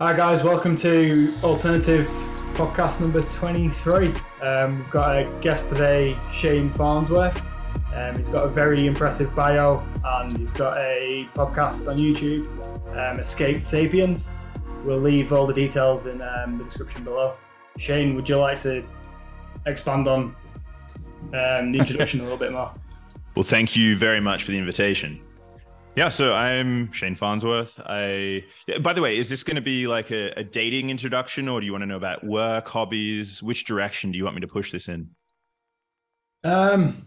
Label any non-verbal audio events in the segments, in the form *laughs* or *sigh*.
Hi guys, welcome to Alternative Podcast number 23. Um, we've got a guest today, Shane Farnsworth. Um, he's got a very impressive bio and he's got a podcast on YouTube, um, Escaped Sapiens. We'll leave all the details in um, the description below. Shane, would you like to expand on um, the introduction a little bit more? *laughs* Well, thank you very much for the invitation. Yeah, so I'm Shane Farnsworth. I, by the way, is this going to be like a, a, dating introduction, or do you want to know about work, hobbies? Which direction do you want me to push this in? Um,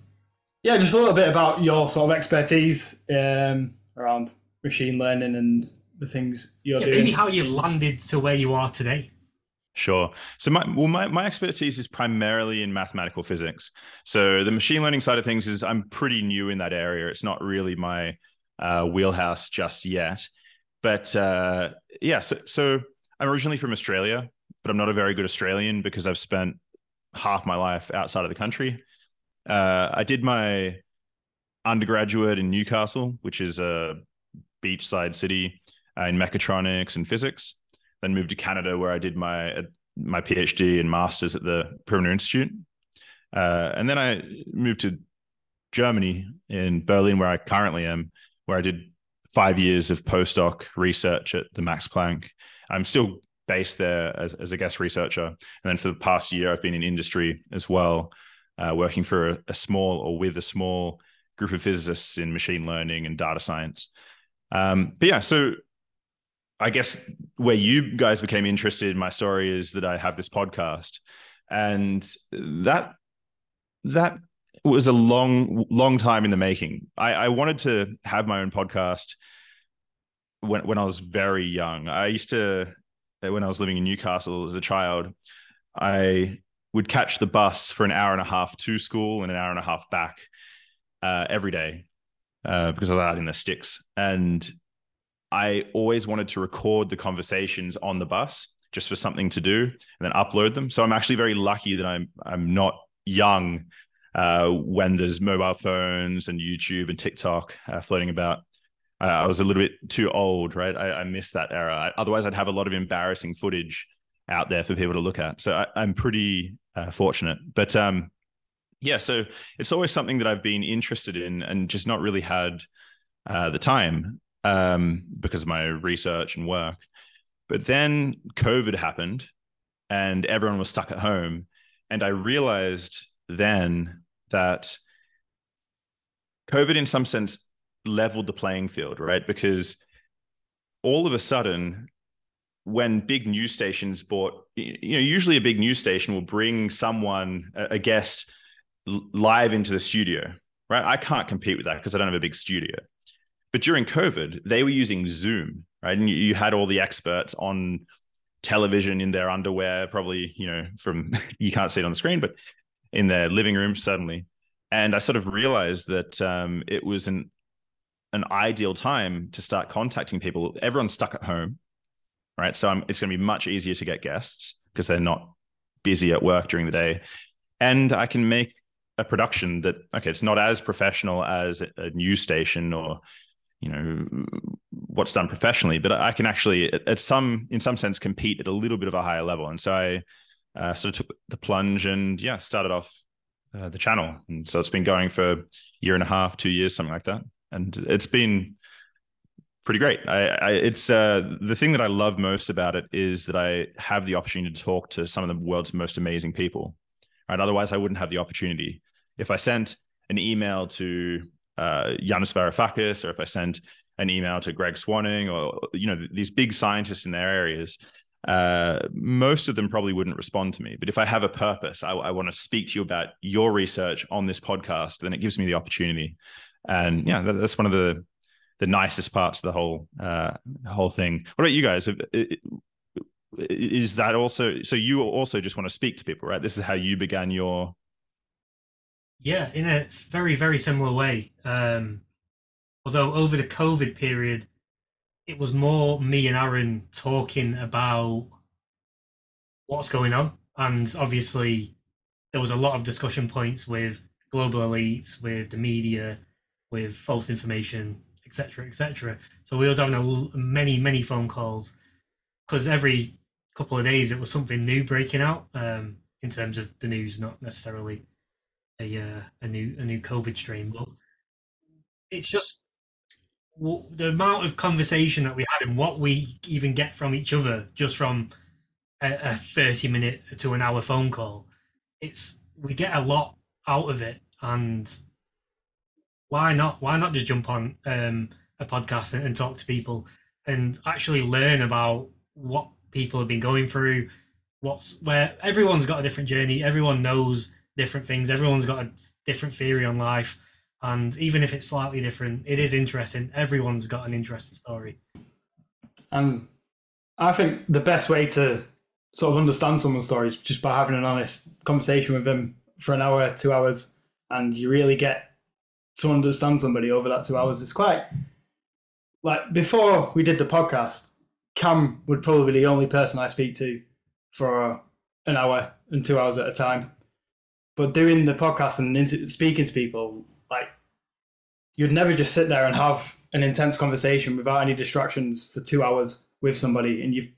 yeah, just a little bit about your sort of expertise um, around machine learning and the things you're yeah, doing. Maybe how you landed to where you are today. Sure. So my well, my, my expertise is primarily in mathematical physics. So the machine learning side of things is I'm pretty new in that area. It's not really my uh, wheelhouse just yet. But uh, yeah, so, so I'm originally from Australia, but I'm not a very good Australian because I've spent half my life outside of the country. Uh, I did my undergraduate in Newcastle, which is a beachside city uh, in mechatronics and physics. Then moved to Canada, where I did my uh, my PhD and masters at the Perimeter Institute. Uh, and then I moved to Germany in Berlin, where I currently am, where I did five years of postdoc research at the Max Planck. I'm still based there as, as a guest researcher. And then for the past year, I've been in industry as well, uh, working for a, a, small or with a small group of physicists in machine learning and data science. Um, but yeah, so I guess where you guys became interested in my story is that I have this podcast. And that that was a long, long time in the making. I, I wanted to have my own podcast when when I was very young. I used to when I was living in Newcastle as a child, I would catch the bus for an hour and a half to school and an hour and a half back uh, every day uh, because I was out in the sticks. And I always wanted to record the conversations on the bus just for something to do and then upload them. So I'm actually very lucky that I'm I'm not young uh, when there's mobile phones and YouTube and TikTok uh, floating about. I was a little bit too old, right? I, I missed that era. I, otherwise, I'd have a lot of embarrassing footage out there for people to look at. So I, am pretty uh, fortunate. But um, yeah, so it's always something that I've been interested in and just not really had uh, the time um, because of my research and work. But then COVID happened and everyone was stuck at home. And I realized then that COVID, in some sense, leveled the playing field, right? Because all of a sudden, when big news stations bought, you know, usually a big news station will bring someone, a guest, live into the studio, right? I can't compete with that because I don't have a big studio. But during COVID, they were using Zoom, right? And you had all the experts on television in their underwear, probably, you know, from *laughs* you can't see it on the screen, but in their living room suddenly. And I sort of realized that um, it was an an ideal time to start contacting people. Everyone's stuck at home, right? So I'm, it's going to be much easier to get guests because they're not busy at work during the day, and I can make a production that okay, it's not as professional as a news station or you know what's done professionally, but I can actually at some in some sense compete at a little bit of a higher level. And so I uh, sort of took the plunge and yeah, started off uh, the channel. And so it's been going for a year and a half, two years, something like that. And it's been pretty great. I, I it's uh, the thing that I love most about it is that I have the opportunity to talk to some of the world's most amazing people. Right. Otherwise, I wouldn't have the opportunity. If I sent an email to uh, Yanis Varoufakis, or if I sent an email to Greg Swanning, or you know these big scientists in their areas, uh, most of them probably wouldn't respond to me. But if I have a purpose, I, I want to speak to you about your research on this podcast, then it gives me the opportunity. And yeah, that, that's one of the the nicest parts of the whole uh, whole thing. What about you guys? Is that also so? You also just want to speak to people, right? This is how you began your. Yeah, in a very very similar way. Um, although over the COVID period, it was more me and Aaron talking about what's going on, and obviously there was a lot of discussion points with global elites, with the media, with false information, etc., etc. So we was having a, many, many phone calls, because every couple of days it was something new breaking out um, in terms of the news, not necessarily a uh, a new a new COVID strain, but it's just the amount of conversation that we had and what we even get from each other just from a, a 30 minute to an hour phone call it's we get a lot out of it. And why not why not just jump on um, a podcast and, and talk to people and actually learn about what people have been going through what's where everyone's got a different journey everyone knows different things everyone's got a different theory on life and even if it's slightly different it is interesting. Everyone's got an interesting story. And i think the best way to sort of understand someone's story is just by having an honest conversation with them for an hour two hours and you really get to understand somebody over that two hours. It's quite like before we did the podcast cam would probably be the only person i speak to for an hour and two hours at a time. But doing the podcast and speaking to people you'd never just sit there and have an intense conversation without any distractions for two hours with somebody, and you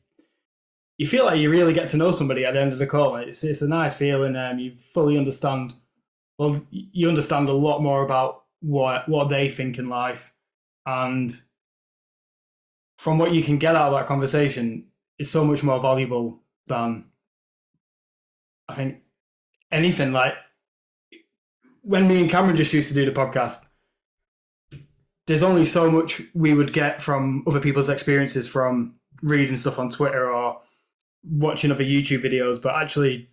you feel like you really get to know somebody at the end of the call. It's it's a nice feeling. Um, you fully understand. Well, you understand a lot more about what what they think in life, and from what you can get out of that conversation is so much more valuable than I think anything like when me and Cameron just used to do the podcast, there's only so much we would get from other people's experiences from reading stuff on Twitter or watching other YouTube videos, but actually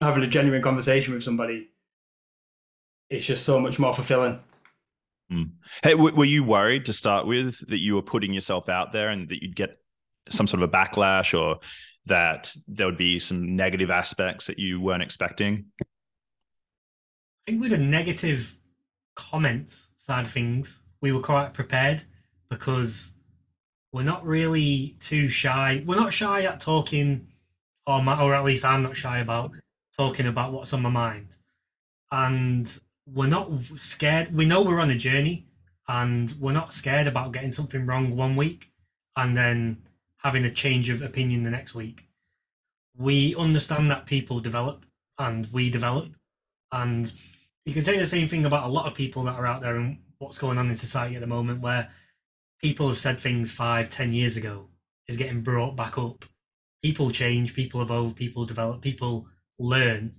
having a genuine conversation with somebody, it's just so much more fulfilling. Mm. Hey, w- were you worried to start with that you were putting yourself out there and that you'd get some sort of a backlash or that there would be some negative aspects that you weren't expecting? I think with the negative comments side of things, we were quite prepared because we're not really too shy. We're not shy at talking, or, my, or at least I'm not shy about talking about what's on my mind. And we're not scared. We know we're on a journey and we're not scared about getting something wrong one week and then having a change of opinion the next week. We understand that people develop and we develop. And you can say the same thing about a lot of people that are out there and what's going on in society at the moment where people have said things five, ten years ago is getting brought back up. People change, people evolve, people develop, people learn.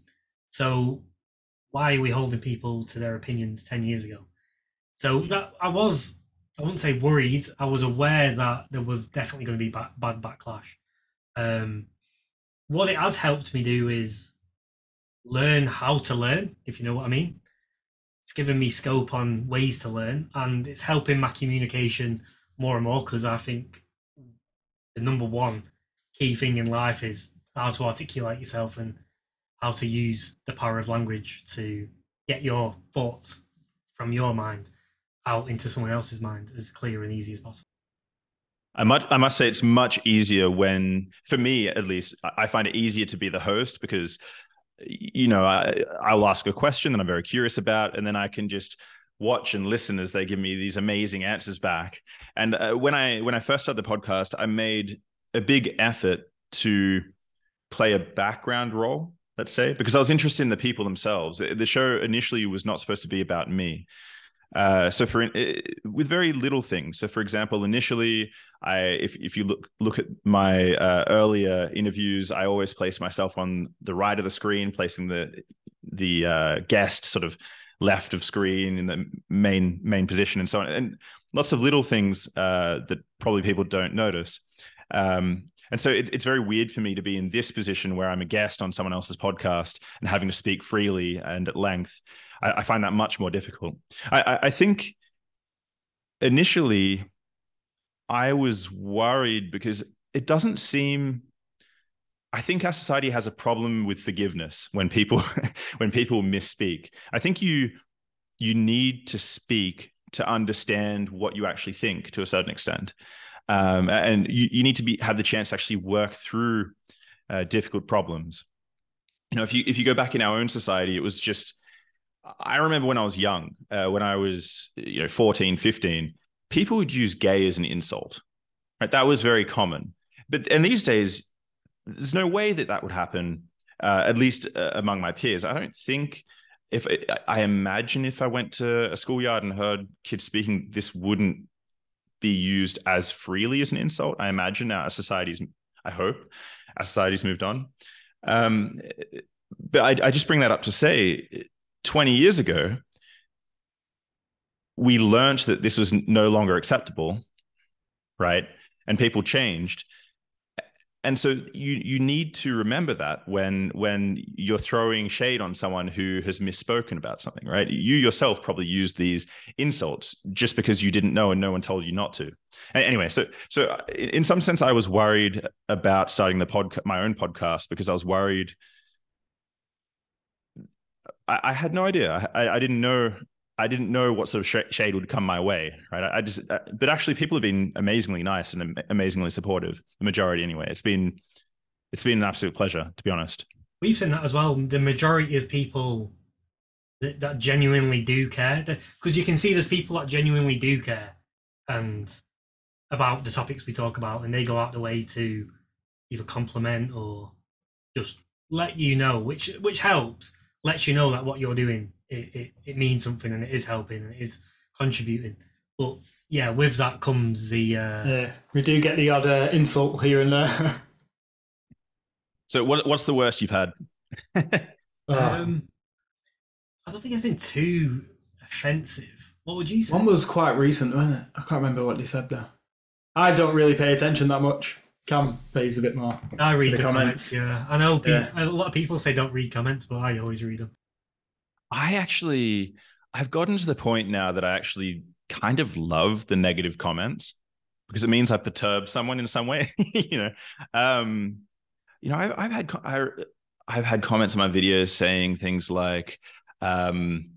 So why are we holding people to their opinions 10 years ago? So that I was I wouldn't say worried. I was aware that there was definitely going to be bad, bad backlash. Um, what it has helped me do is learn how to learn, if you know what I mean. It's given me scope on ways to learn, and it's helping my communication more and more because I think the number one key thing in life is how to articulate yourself and how to use the power of language to get your thoughts from your mind out into someone else's mind as clear and easy as possible. I must, I must say it's much easier when, for me at least, I find it easier to be the host because, you know, I, I'll ask a question that I'm very curious about, and then I can just watch and listen as they give me these amazing answers back. And uh, when I when I first started the podcast, I made a big effort to play a background role let's say, because I was interested in the people themselves. The show initially was not supposed to be about me. Uh, so for with very little things. So for example, initially, I if if you look look at my uh, earlier interviews, I always place myself on the right of the screen, placing the the uh, guest sort of left of screen in the main main position, and so on, and lots of little things uh, that probably people don't notice. Um, and so it, it's very weird for me to be in this position where I'm a guest on someone else's podcast and having to speak freely and at length. I, I find that much more difficult. I, I think initially I was worried because it doesn't seem I think our society has a problem with forgiveness when people *laughs* when people misspeak. I think you you need to speak to understand what you actually think to a certain extent um, and you, you need to be have the chance to actually work through uh, difficult problems you know if you if you go back in our own society it was just i remember when i was young uh, when i was you know 14 15 people would use gay as an insult right that was very common but and these days, there's no way that that would happen. Uh, at least uh, among my peers, I don't think. If I imagine if I went to a schoolyard and heard kids speaking, this wouldn't be used as freely as an insult. I imagine now, as society's, I hope, as society's moved on. Um, but I, I just bring that up to say, 20 years ago, we learned that this was no longer acceptable, right? And people changed. And so you you need to remember that when when you're throwing shade on someone who has misspoken about something, right? You yourself probably used these insults just because you didn't know and no one told you not to. Anyway, so so uh, in some sense, I was worried about starting the pod my own podcast because I was worried. I, I had no idea. I, I didn't know I didn't know what sort of shade would come my way, right? I, just, uh, but actually, people have been amazingly nice and amazingly supportive. The majority, anyway. It's been, it's been an absolute pleasure, to be honest. We've seen that as well. The majority of people that, that genuinely do care, because you can see there's people that genuinely do care, and about the topics we talk about, and they go out the way to either compliment or just let you know, which which helps, lets you know that what you're doing it, it, it means something and it is helping and it is contributing. But yeah, with that comes the uh... yeah. We do get the other uh, insult here and there. *laughs* so what what's the worst you've had? *laughs* um, I don't think it's been too offensive. What would you say? One was quite recent, wasn't it? I can't remember what they said there. I don't really pay attention that much. Cam pays a bit more. I read the, the comments. comments. Yeah, I know. People, yeah. A lot of people say don't read comments, but I always read them. I actually I've gotten to the point now that I actually kind of love the negative comments because it means I perturb someone in some way. *laughs* you know, um, you know, I've, I've had I, have had comments on my videos saying things like, um,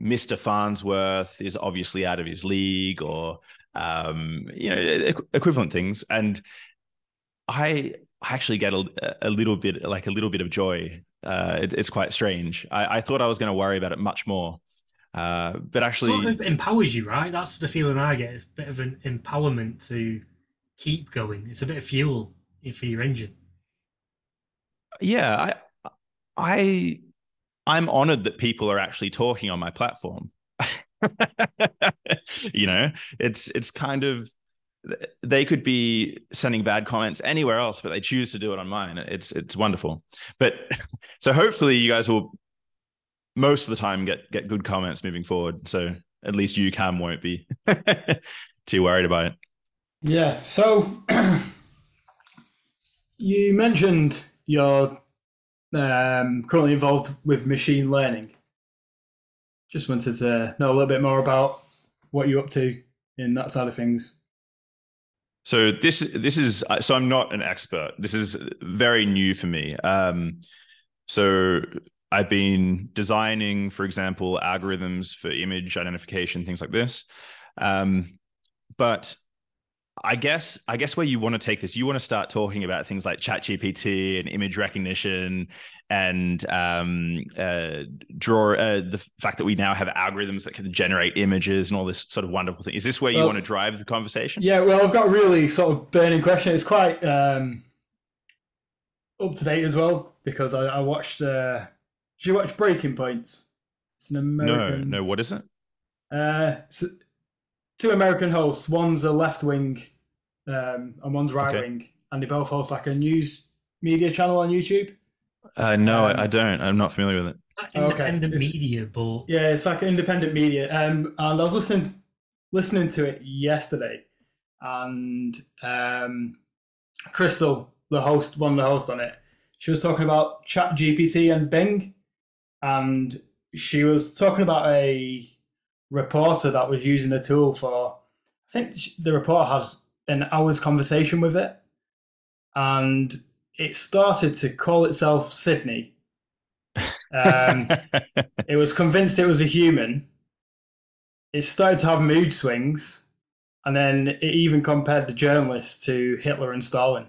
"Mr. Farnsworth is obviously out of his league," or um, you know, equ- equivalent things, and I actually get a, a little bit like a little bit of joy uh, it, it's quite strange. I, I thought I was going to worry about it much more, uh, but actually, sort of empowers you, right? That's the feeling I get. It's a bit of an empowerment to keep going. It's a bit of fuel for your engine. Yeah, I, I, I'm honored that people are actually talking on my platform. *laughs* you know, it's it's kind of they could be sending bad comments anywhere else, but they choose to do it on mine. It's it's wonderful. But *laughs* so hopefully you guys will most of the time get get good comments moving forward. So at least you Cam won't be *laughs* too worried about it. Yeah. So *clears throat* you mentioned you're um, currently involved with machine learning. Just wanted to know a little bit more about what you're up to in that side of things. So this this is uh, so I'm not an expert. This is very new for me. Um, so I've been designing, for example, algorithms for image identification, things like this. Um, but I guess I guess where you want to take this, you want to start talking about things like ChatGPT and image recognition and um, uh, draw uh, the fact that we now have algorithms that can generate images and all this sort of wonderful thing. Is this where you want to drive the conversation? Yeah, well, I've got a really sort of burning question. It's quite um, up to date as well because I, I watched. Uh, did you watch Breaking Points? It's an American. No, no. What is it? Uh, two American hosts. One's a left wing, um, and one's right okay. wing, and they both host like a news media channel on YouTube. Uh, no, um, I don't. I'm not familiar with it. Independent okay. media, but yeah, it's like independent media. Um, and I was listening listening to it yesterday, and um, Crystal, the host, one of the hosts on it, she was talking about Chat GPT and Bing, and she was talking about a reporter that was using the tool for. I think the reporter had an hour's conversation with it, and it started to call itself Sydney. Um, *laughs* it was convinced it was a human. It started to have mood swings, and then it even compared the journalist to Hitler and Stalin.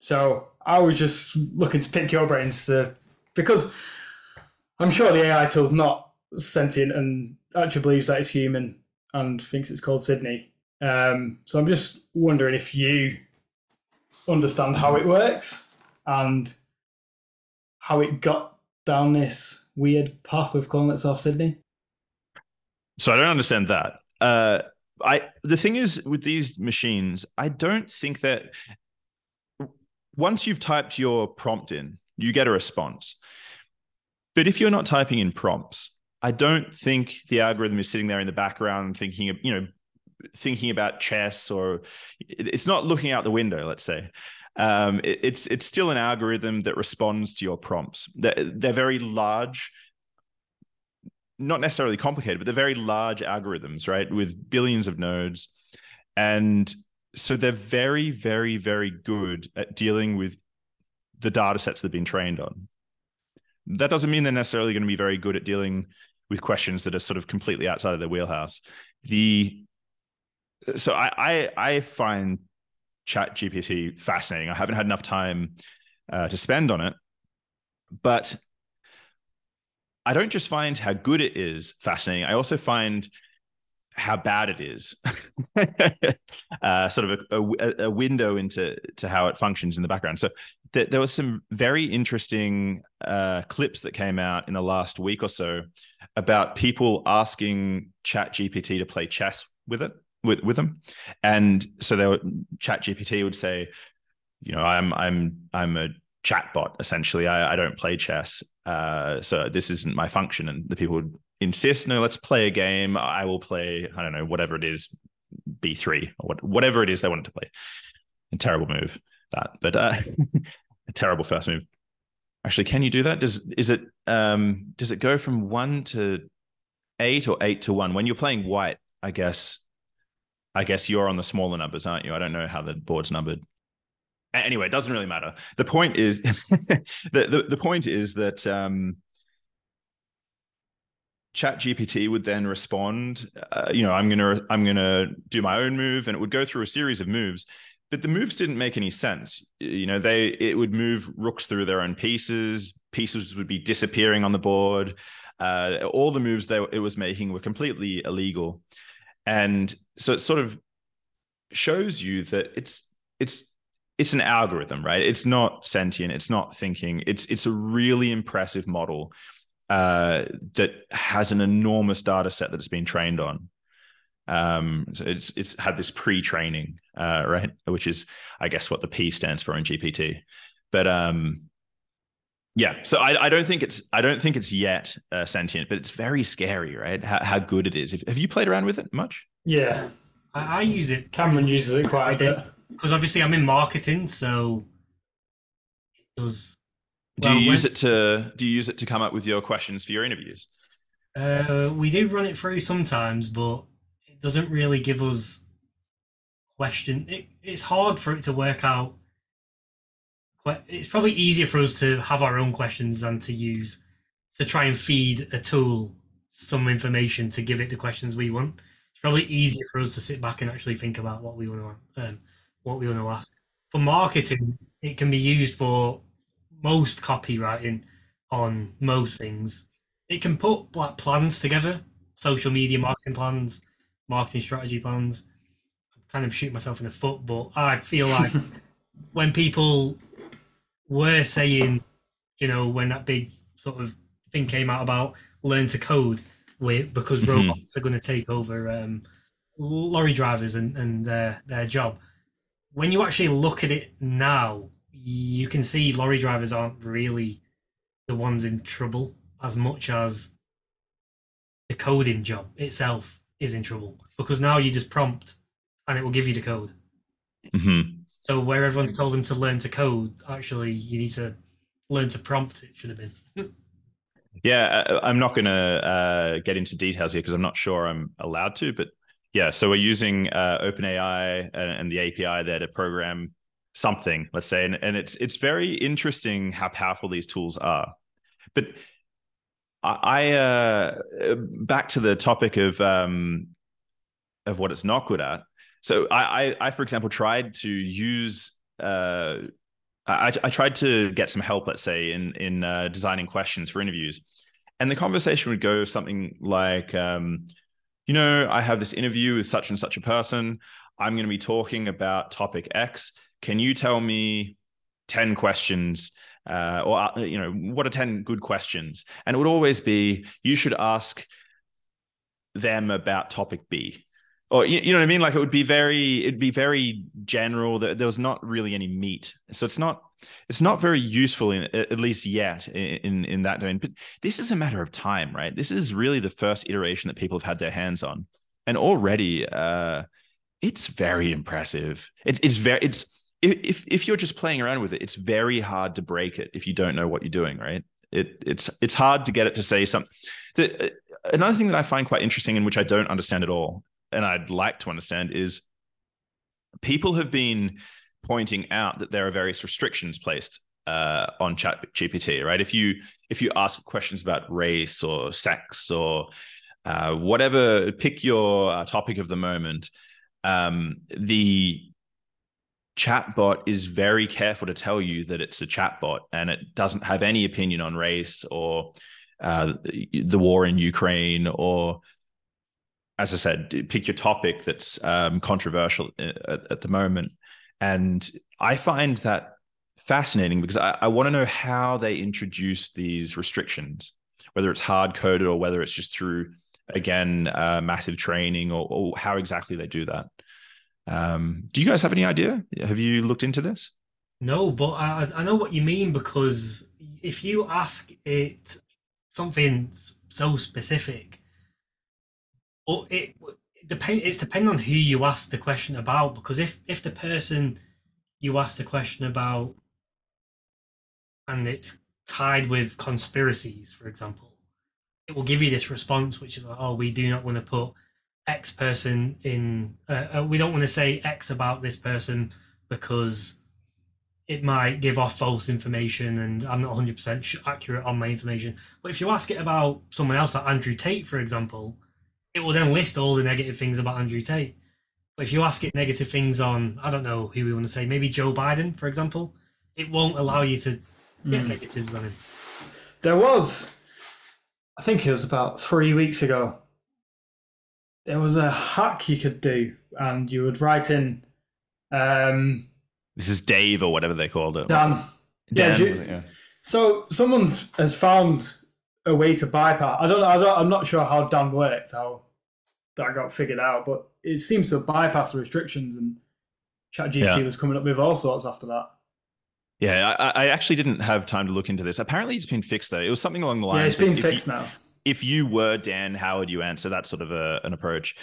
So I was just looking to pick your brains to because I'm sure the AI tool's not sentient and actually believes that it's human and thinks it's called Sydney. Um, so I'm just wondering if you understand how it works and how it got down this weird path of calling itself Sydney. So I don't understand that. Uh, I the thing is with these machines, I don't think that once you've typed your prompt in, you get a response. But if you're not typing in prompts, I don't think the algorithm is sitting there in the background thinking of, you know, thinking about chess or it's not looking out the window, let's say. Um, it, it's it's still an algorithm that responds to your prompts. They're, they're very large, not necessarily complicated, but they're very large algorithms, right, with billions of nodes, and so they're very, very, very good at dealing with the data sets they've been trained on. That doesn't mean they're necessarily going to be very good at dealing with questions that are sort of completely outside of their wheelhouse. The so I I, I find Chat GPT fascinating. I haven't had enough time uh, to spend on it, but I don't just find how good it is fascinating. I also find how bad it is. *laughs* uh, sort of a, a, a, window into to how it functions in the background. So th- there was some very interesting uh, clips that came out in the last week or so about people asking Chat GPT to play chess with it with with them, and so they were, Chat GPT would say, you know, I'm I'm I'm a chatbot essentially. I, I don't play chess, uh, so this isn't my function. And the people would insist, no, let's play a game. I will play. I don't know whatever it is, B three or what, whatever it is they wanted to play. A terrible move that, but uh, *laughs* a terrible first move. Actually, can you do that? Does is it um does it go from one to eight or eight to one when you're playing white? I guess I guess you're on the smaller numbers, aren't you? I don't know how the board's numbered. Anyway, it doesn't really matter. The point is, *laughs* the, the, the point is that um, Chat GPT would then respond. Uh, you know, I'm gonna I'm gonna do my own move, and it would go through a series of moves. But the moves didn't make any sense. You know, they it would move rooks through their own pieces. Pieces would be disappearing on the board. Uh, all the moves that it was making were completely illegal. And so it sort of shows you that it's it's it's an algorithm, right? It's not sentient, it's not thinking. It's it's a really impressive model uh, that has an enormous data set that it's been trained on. Um, so it's it's had this pre-training, uh, right? Which is, I guess, what the P stands for in GPT. But um, yeah, so I, I don't think it's I don't think it's yet uh, sentient, but it's very scary, right? How, how good it is. If, Have you played around with it much? Yeah, I, I use it. Cameron uses it quite a bit because obviously I'm in marketing, so it does. Do you use when, it to Do you use it to come up with your questions for your interviews? Uh, we do run it through sometimes, but it doesn't really give us question. It, it's hard for it to work out it's probably easier for us to have our own questions than to use to try and feed a tool some information to give it the questions we want. It's probably easier for us to sit back and actually think about what we want to um, what we want to ask. For marketing, it can be used for most copywriting on most things. It can put like plans together, social media marketing plans, marketing strategy plans. I'm kind of shooting myself in the foot, but I feel like *laughs* when people were saying, you know, when that big sort of thing came out about learn to code, with because mm-hmm. robots are going to take over um, lorry drivers and, and their their job. When you actually look at it now, you can see lorry drivers aren't really the ones in trouble as much as the coding job itself is in trouble because now you just prompt and it will give you the code. Mm-hmm. So where everyone's told them to learn to code, actually you need to learn to prompt. It should have been. yeah, I'm not going to uh, get into details here because I'm not sure I'm allowed to. But yeah, so we're using uh, OpenAI and, and, the API there to program something, let's say, and, and it's it's very interesting how powerful these tools are. But I, uh, back to the topic of um, of what it's not good at. So I, I, I for example, tried to use. Uh, I, I tried to get some help, let's say, in in uh, designing questions for interviews, and the conversation would go something like, um, you know, I have this interview with such and such a person. I'm going to be talking about topic X. Can you tell me 10 questions uh, or uh, you know what are 10 good questions and it would always be you should ask them about topic b or you, you know what i mean? Like it would be very it'd be very general That there was not really any meat. So it's not it's not very useful in at least yet in in that domain. But this is a matter of time right? This is really the first iteration that people have had their hands on. And already uh it's very impressive. It, it's very it's if if you're just playing around with it, it's very hard to break it if you don't know what you're doing, right? It it's it's hard to get it to say something. The, uh, another thing that I find quite interesting, and which I don't understand at all, and I'd like to understand, is people have been pointing out that there are various restrictions placed uh, on Chat GPT, right? If you if you ask questions about race or sex or uh, whatever, pick your uh, topic of the moment. Um, the chatbot is very careful to tell you that it's a chatbot and it doesn't have any opinion on race or uh, the war in Ukraine or as I said, pick your topic that's um, controversial uh, at, at, the moment. And I find that fascinating because I, I want to know how they introduce these restrictions, whether it's hard coded or whether it's just through, again, uh, massive training or, or how exactly they do that. Um, do you guys have any idea? Have you looked into this? No, but I, I know what you mean because if you ask it something so specific, or it, it depend it's depending on who you ask the question about. Because if if the person you ask the question about and it's tied with conspiracies, for example, it will give you this response, which is like, "Oh, we do not want to put X person in. Uh, uh, we don't want to say X about this person because it might give off false information, and I'm not 100% accurate on my information. But if you ask it about someone else, like Andrew Tate, for example, it will then list all the negative things about Andrew Tate. But if you ask it negative things on, I don't know who we want to say, maybe Joe Biden, for example, it won't allow you to get mm. negatives on him. There was, I think it was about three weeks ago, there was a hack you could do, and you would write in. Um, this is Dave or whatever they called it. Dan. Dan yeah, it, yeah. So someone has found a way to bypass. I don't. I don't. I'm not sure how Dan worked. How that got figured out, but it seems to bypass the restrictions, and ChatGPT yeah. was coming up with all sorts after that. Yeah, I, I, actually didn't have time to look into this. Apparently, it's been fixed though. It was something along the lines. Yeah, it's been fixed you, now if you were Dan, how would you answer that sort of a, an approach?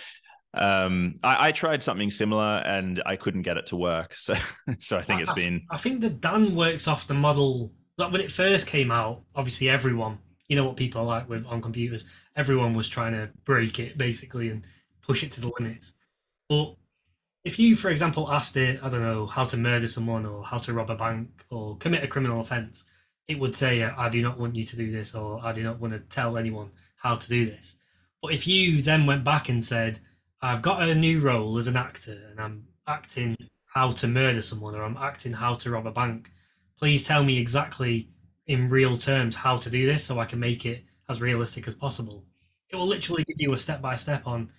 Um, I, I, tried something similar and I couldn't get it to work. So, *laughs* so I think it's been. I think the Dan works off the model like when it first came out. Obviously, everyone, you know what people are like with on computers. Everyone was trying to break it basically and push it to the limits. But if you, for example, asked it, I don't know, how to murder someone or how to rob a bank or commit a criminal offense, it would say, I do not want you to do this, or I do not want to tell anyone how to do this. But if you then went back and said, I've got a new role as an actor and I'm acting how to murder someone or I'm acting how to rob a bank, please tell me exactly in real terms how to do this so I can make it as realistic as possible. It will literally give you a step by step on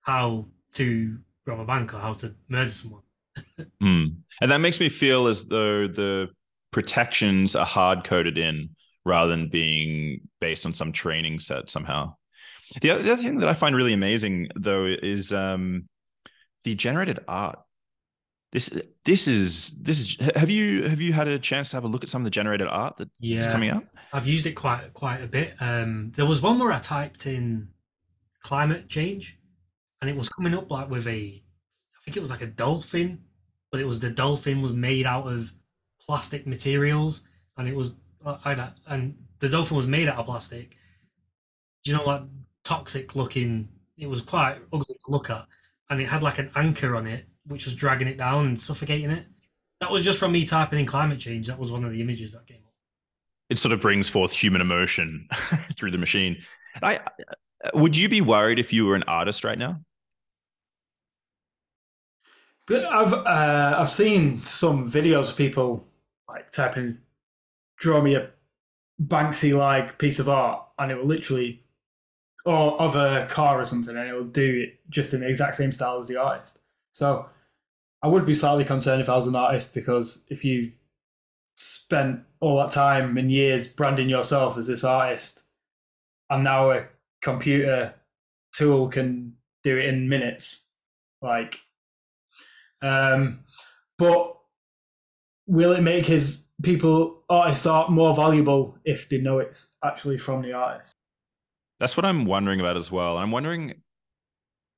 how to rob a bank or how to murder someone. *laughs* mm. And that makes me feel as though the protections are hard coded in rather than being based on some training set somehow. The other, the other thing that I find really amazing though is um, the generated art. This this is this is have you have you had a chance to have a look at some of the generated art that yeah, is coming out? I've used it quite quite a bit. Um, there was one where I typed in climate change, and it was coming up like with a, I think it was like a dolphin, but it was the dolphin was made out of plastic materials, and it was like. And the dolphin was made out of plastic. Do you know, like toxic looking. It was quite ugly to look at, and it had like an anchor on it, which was dragging it down and suffocating it. That was just from me typing in climate change. That was one of the images that came up. It sort of brings forth human emotion *laughs* through the machine. I would you be worried if you were an artist right now? But I've uh, I've seen some videos of people like typing, draw me a Banksy like piece of art, and it will literally or of a car or something, and it'll do it just in the exact same style as the artist. So I would be slightly concerned if I was an artist because if you spent all that time and years branding yourself as this artist, and now a computer tool can do it in minutes, like, um, but will it make his people artists art more valuable if they know it's actually from the artist? That's what I'm wondering about as well. I'm wondering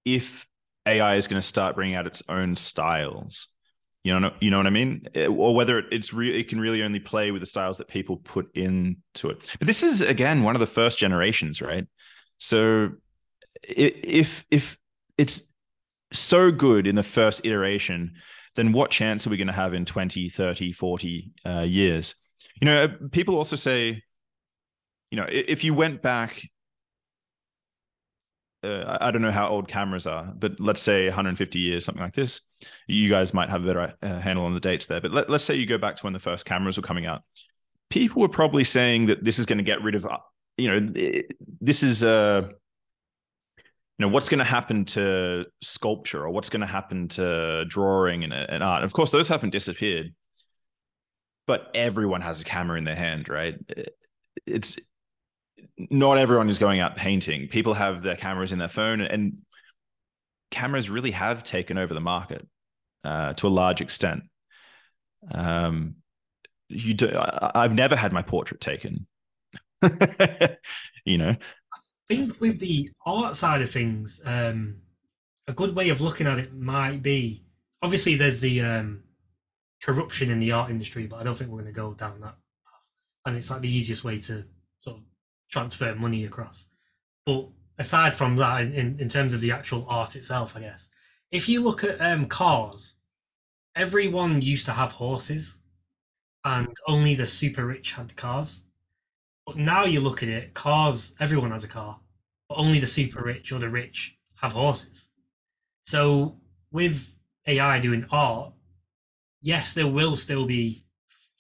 if AI is going to start bringing out its own styles. You know, you know what I mean, eh, or whether it's re- it can really only play with the styles that people put into it. But this is again one of the first generations, right? So if if it's so good in the first iteration, then what chance are we going to have in 20, 30, 40 uh, years? You know, people also say, you know, if you went back uh, I don't know how old cameras are, but let's say 150 years, something like this. You guys might have a better uh, handle on the dates there. But let, let's say you go back to when the first cameras were coming out. People were probably saying that this is going to get rid of, uh, you know, this is uh, you know, what's going to happen to sculpture or what's going to happen to drawing and, and art. Of course, those haven't disappeared, but everyone has a camera in their hand, right? It's not everyone is going out painting. People have their cameras in their phone, and cameras really have taken over the market uh, to a large extent. Um, you do. I, have never had my portrait taken. *laughs* you know, I think with the art side of things, um, a good way of looking at it might be obviously there's the um, corruption in the art industry, but I don't think we're going to go down that path. And it's like the easiest way to sort of transfer money across. But aside from that, in, in terms of the actual art itself, I guess, if you look at um, cars, everyone used to have horses and only the super rich had cars. But now you look at it, cars, everyone has a car, but only the super rich or the rich have horses. So with AI doing art, yes, there will still be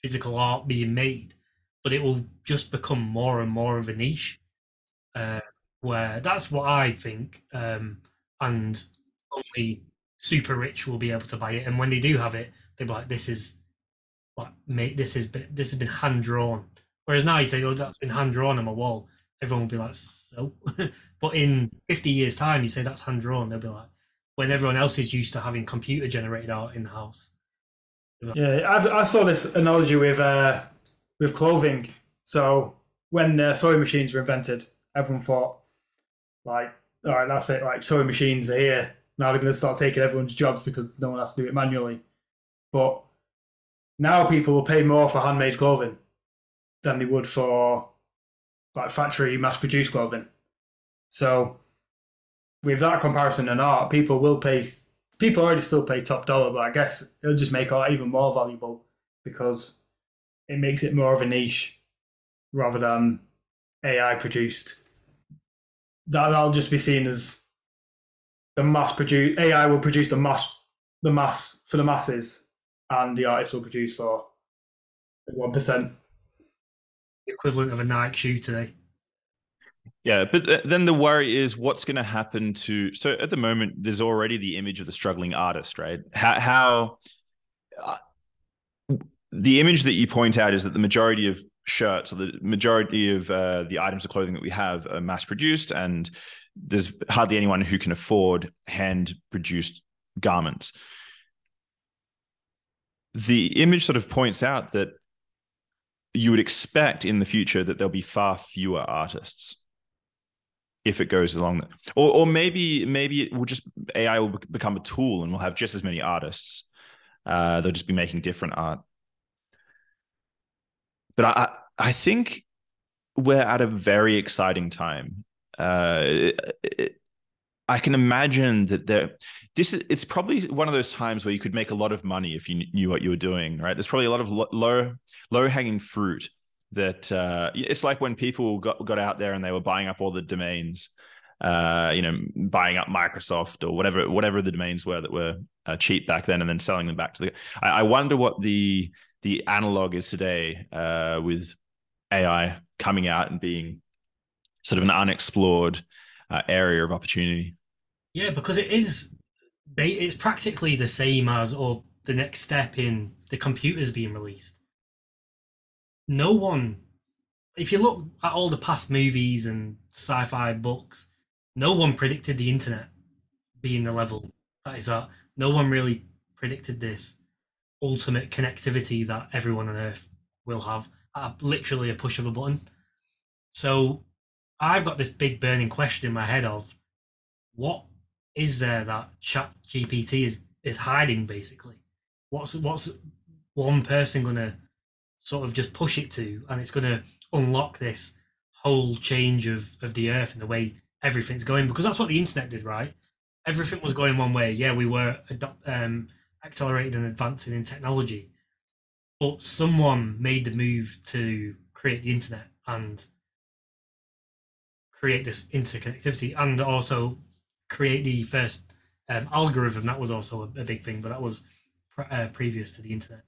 physical art being made, but it will just become more and more of a niche. Uh, where that's what I think, um, and only super rich will be able to buy it. And when they do have it, they'll be like, "This is like, this is this has been hand drawn." Whereas now you say, "Oh, that's been hand drawn on my wall," everyone will be like, "So," *laughs* but in fifty years' time, you say that's hand drawn, they'll be like, when everyone else is used to having computer generated art in the house. Like, yeah, I've, I saw this analogy with uh, with clothing. So when uh, sewing machines were invented, everyone thought, like, all right, that's it. Like sewing machines are here. Now they're going to start taking everyone's jobs because no one has to do it manually. But now people will pay more for handmade clothing than they would for like factory mass-produced clothing. So with that comparison in art, people will pay. People already still pay top dollar, but I guess it'll just make art even more valuable because it makes it more of a niche rather than AI produced. That that'll just be seen as the mass produce AI will produce the mass the mass for the masses and the artist will produce for one percent. Equivalent of a Nike shoe today. Yeah, but then the worry is what's going to happen to. So at the moment, there's already the image of the struggling artist, right? How, how uh, the image that you point out is that the majority of shirts. Or the majority of uh, the items of clothing that we have are mass produced and there's hardly anyone who can afford hand produced garments. The image sort of points out that you would expect in the future that there'll be far fewer artists if it goes along that or, or maybe maybe it will just ai will become a tool and we'll have just as many artists. Uh, they'll just be making different art but I I think we're at a very exciting time. Uh, it, it, I can imagine that there. This is it's probably one of those times where you could make a lot of money if you knew what you were doing. Right? There's probably a lot of low low hanging fruit that uh, it's like when people got got out there and they were buying up all the domains. Uh, you know, buying up Microsoft or whatever whatever the domains were that were uh, cheap back then, and then selling them back to the. I, I wonder what the the analog is today uh, with AI coming out and being sort of an unexplored uh, area of opportunity. Yeah, because it is, it's practically the same as or the next step in the computers being released. No one, if you look at all the past movies and sci-fi books, no one predicted the internet being the level that is at. No one really predicted this ultimate connectivity that everyone on Earth will have at literally a push of a button. So I've got this big burning question in my head of what is there that Chat GPT is is hiding basically? What's what's one person gonna sort of just push it to, and it's gonna unlock this whole change of of the Earth and the way everything's going because that's what the internet did, right? Everything was going one way. Yeah, we were um, accelerated and advancing in technology, but someone made the move to create the internet and create this interconnectivity and also create the first um, algorithm. That was also a, a, big thing, but that was uh, previous to the internet.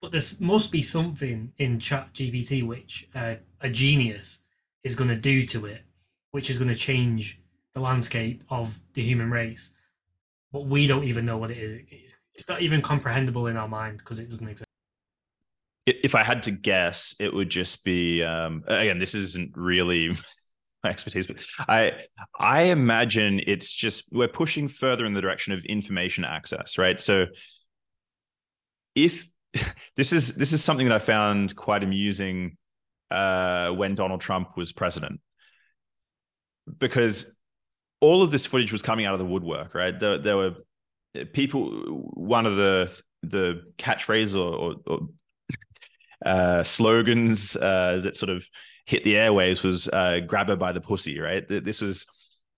But there must be something in Chat GPT which uh, a genius is going to do to it, which is going to change the landscape of the human race. But we don't even know what it is. It's not even comprehensible in our mind because it doesn't exist. If I had to guess, it would just be um, again. This isn't really *laughs* my expertise, but I I imagine it's just we're pushing further in the direction of information access, right? So if *laughs* this is this is something that I found quite amusing uh, when Donald Trump was president, because all of this footage was coming out of the woodwork, right? There, there were people. One of the the catchphrases or, or, or uh, slogans uh, that sort of hit the airwaves was uh, "grab her by the pussy," right? This was,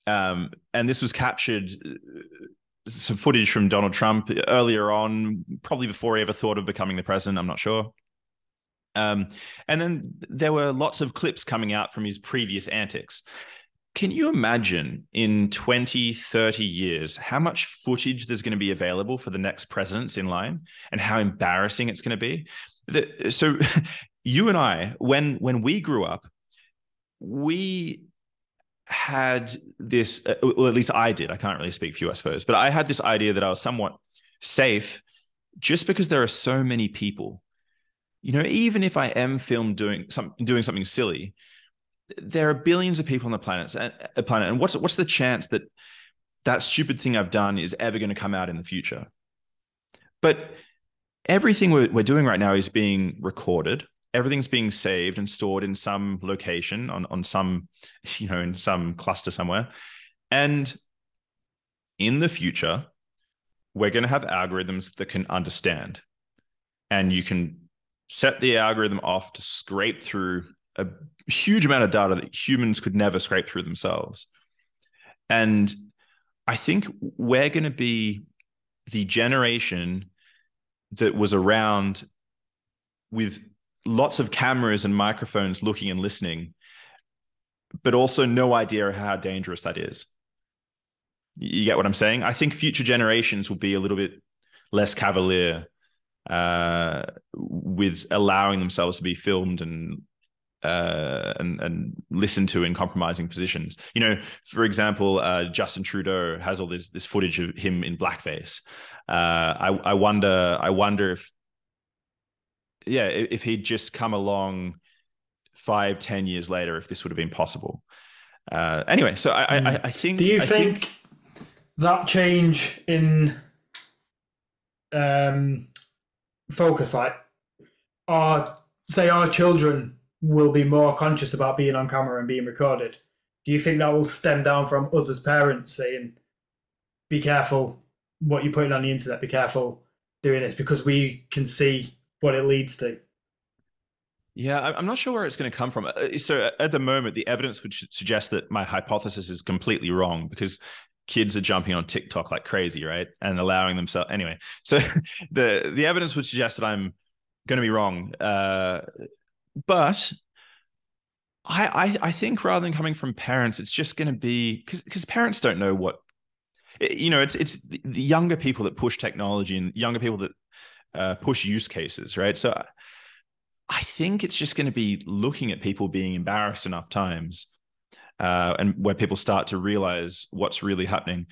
um, and this was captured uh, some footage from Donald Trump earlier on, probably before he ever thought of becoming the president. I'm not sure. Um, and then there were lots of clips coming out from his previous antics. Can you imagine in 20, 30 years how much footage there's going to be available for the next presidents in line and how embarrassing it's going to be? The, so *laughs* you and I, when when we grew up, we had this, uh, well, at least I did. I can't really speak for you, I suppose, but I had this idea that I was somewhat safe just because there are so many people. You know, even if I am filmed doing some doing something silly, there are billions of people on the planet. A uh, planet, and what's what's the chance that that stupid thing I've done is ever going to come out in the future? But everything we're, we're doing right now is being recorded. Everything's being saved and stored in some location on on some, *laughs* you know, in some cluster somewhere, and in the future, we're going to have algorithms that can understand, and you can set the algorithm off to scrape through a huge amount of data that humans could never scrape through themselves. And I think we're going to be the generation that was around with lots of cameras and microphones looking and listening, but also no idea how dangerous that is. You get what I'm saying? I think future generations will be a little bit less cavalier uh, with allowing themselves to be filmed and uh, and and listen to in compromising positions. You know, for example, uh, Justin Trudeau has all this this footage of him in blackface. Uh, I I wonder I wonder if yeah if he'd just come along five ten years later if this would have been possible. Uh, anyway, so I, I, I think. Do you I think, think that change in um, focus, like, our say our children will be more conscious about being on camera and being recorded. Do you think that will stem down from us as parents saying, be careful what you're putting on the internet, be careful doing this because we can see what it leads to? Yeah, I'm not sure where it's going to come from. Uh, so at the moment, the evidence would suggest that my hypothesis is completely wrong because kids are jumping on TikTok like crazy, right, and allowing themselves. Anyway, *laughs* so the the evidence would suggest that I'm going to be wrong. Uh, but I, I, I think rather than coming from parents, it's just going to be because because parents don't know what you know. It's it's the younger people that push technology and younger people that uh, push use cases, right? So I think it's just going to be looking at people being embarrassed enough times uh, and where people start to realize what's really happening.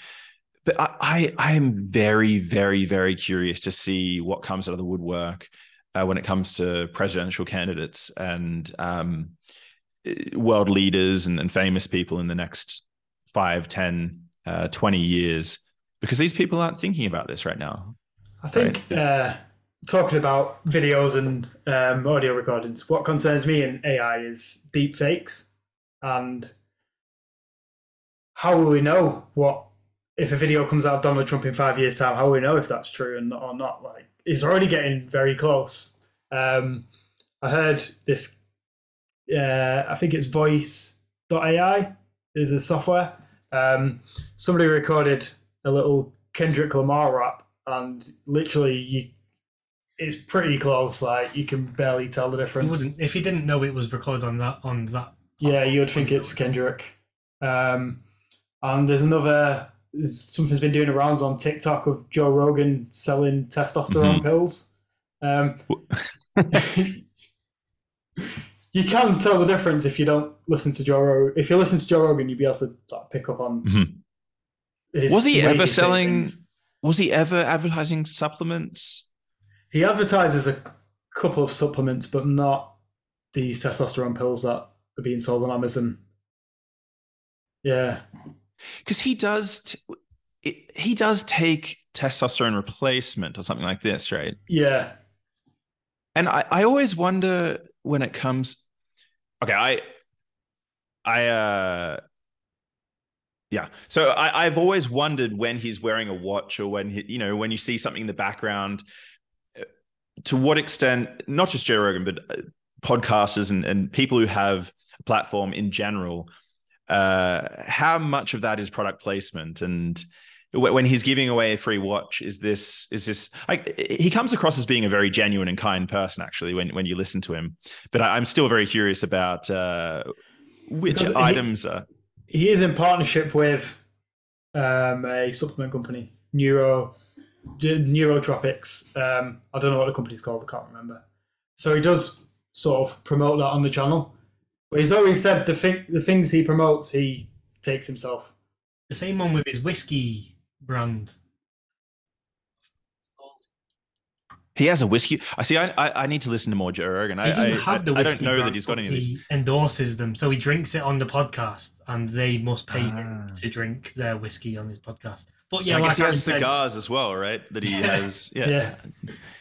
But I, I, I am very, very, very curious to see what comes out of the woodwork uh, when it comes to presidential candidates and um, world leaders and, and, famous people in the next five, 10, uh, 20 years, because these people aren't thinking about this right now. I think right? uh, talking about videos and um, audio recordings, what concerns me in AI is deep fakes and how will we know what if a video comes out of Donald Trump in five years' time? How will we know if that's true and or not? Like it's already getting very close. Um, I heard this. Uh, I think it's Voice.ai is the software. Um, somebody recorded a little Kendrick Lamar rap, and literally you it's pretty close. Like you can barely tell the difference. wouldn't if you didn't know it was recorded on that on that. Yeah, you would think it's Kendrick. Um, and there's another something's been doing rounds on TikTok of Joe Rogan selling testosterone mm-hmm. pills. Um, *laughs* *laughs* you can tell the difference if you don't listen to Joe Rogan. If you listen to Joe Rogan, you'd be able to like, pick up on. Mm-hmm. was he ever selling? Was he ever advertising supplements? He advertises a couple of supplements, but not these testosterone pills that are being sold on Amazon. Yeah, because he does t- he does take testosterone replacement or something like this, right? Yeah. And I, I always wonder when it comes okay, I I uh yeah. So I, I've always wondered when he's wearing a watch or when he, you know, when you see something in the background, to what extent, not just Joe Rogan, but uh, podcasters and, and people who have a platform in general, uh, how much of that is product placement and when he's giving away a free watch is this is this like he comes across as being a very genuine and kind person actually when when you listen to him but I, am still very curious about uh, which because items he, are he is in partnership with um, a supplement company neuro Neurotropics. Um, I don't know what the company's called. I can't remember. So he does sort of promote that on the channel, but he's always said the thing, the things he promotes, he takes himself. The same one with his whiskey brand. He has a whiskey. I see. I, I, I need to listen to more Joe Rogan. I, I, I, I, don't know that he's got any of these. He endorses them, so he drinks it on the podcast, and they must pay ah. him to drink their whiskey on his podcast. But yeah, I like guess he has said, cigars as well, right? That he has. Yeah. yeah.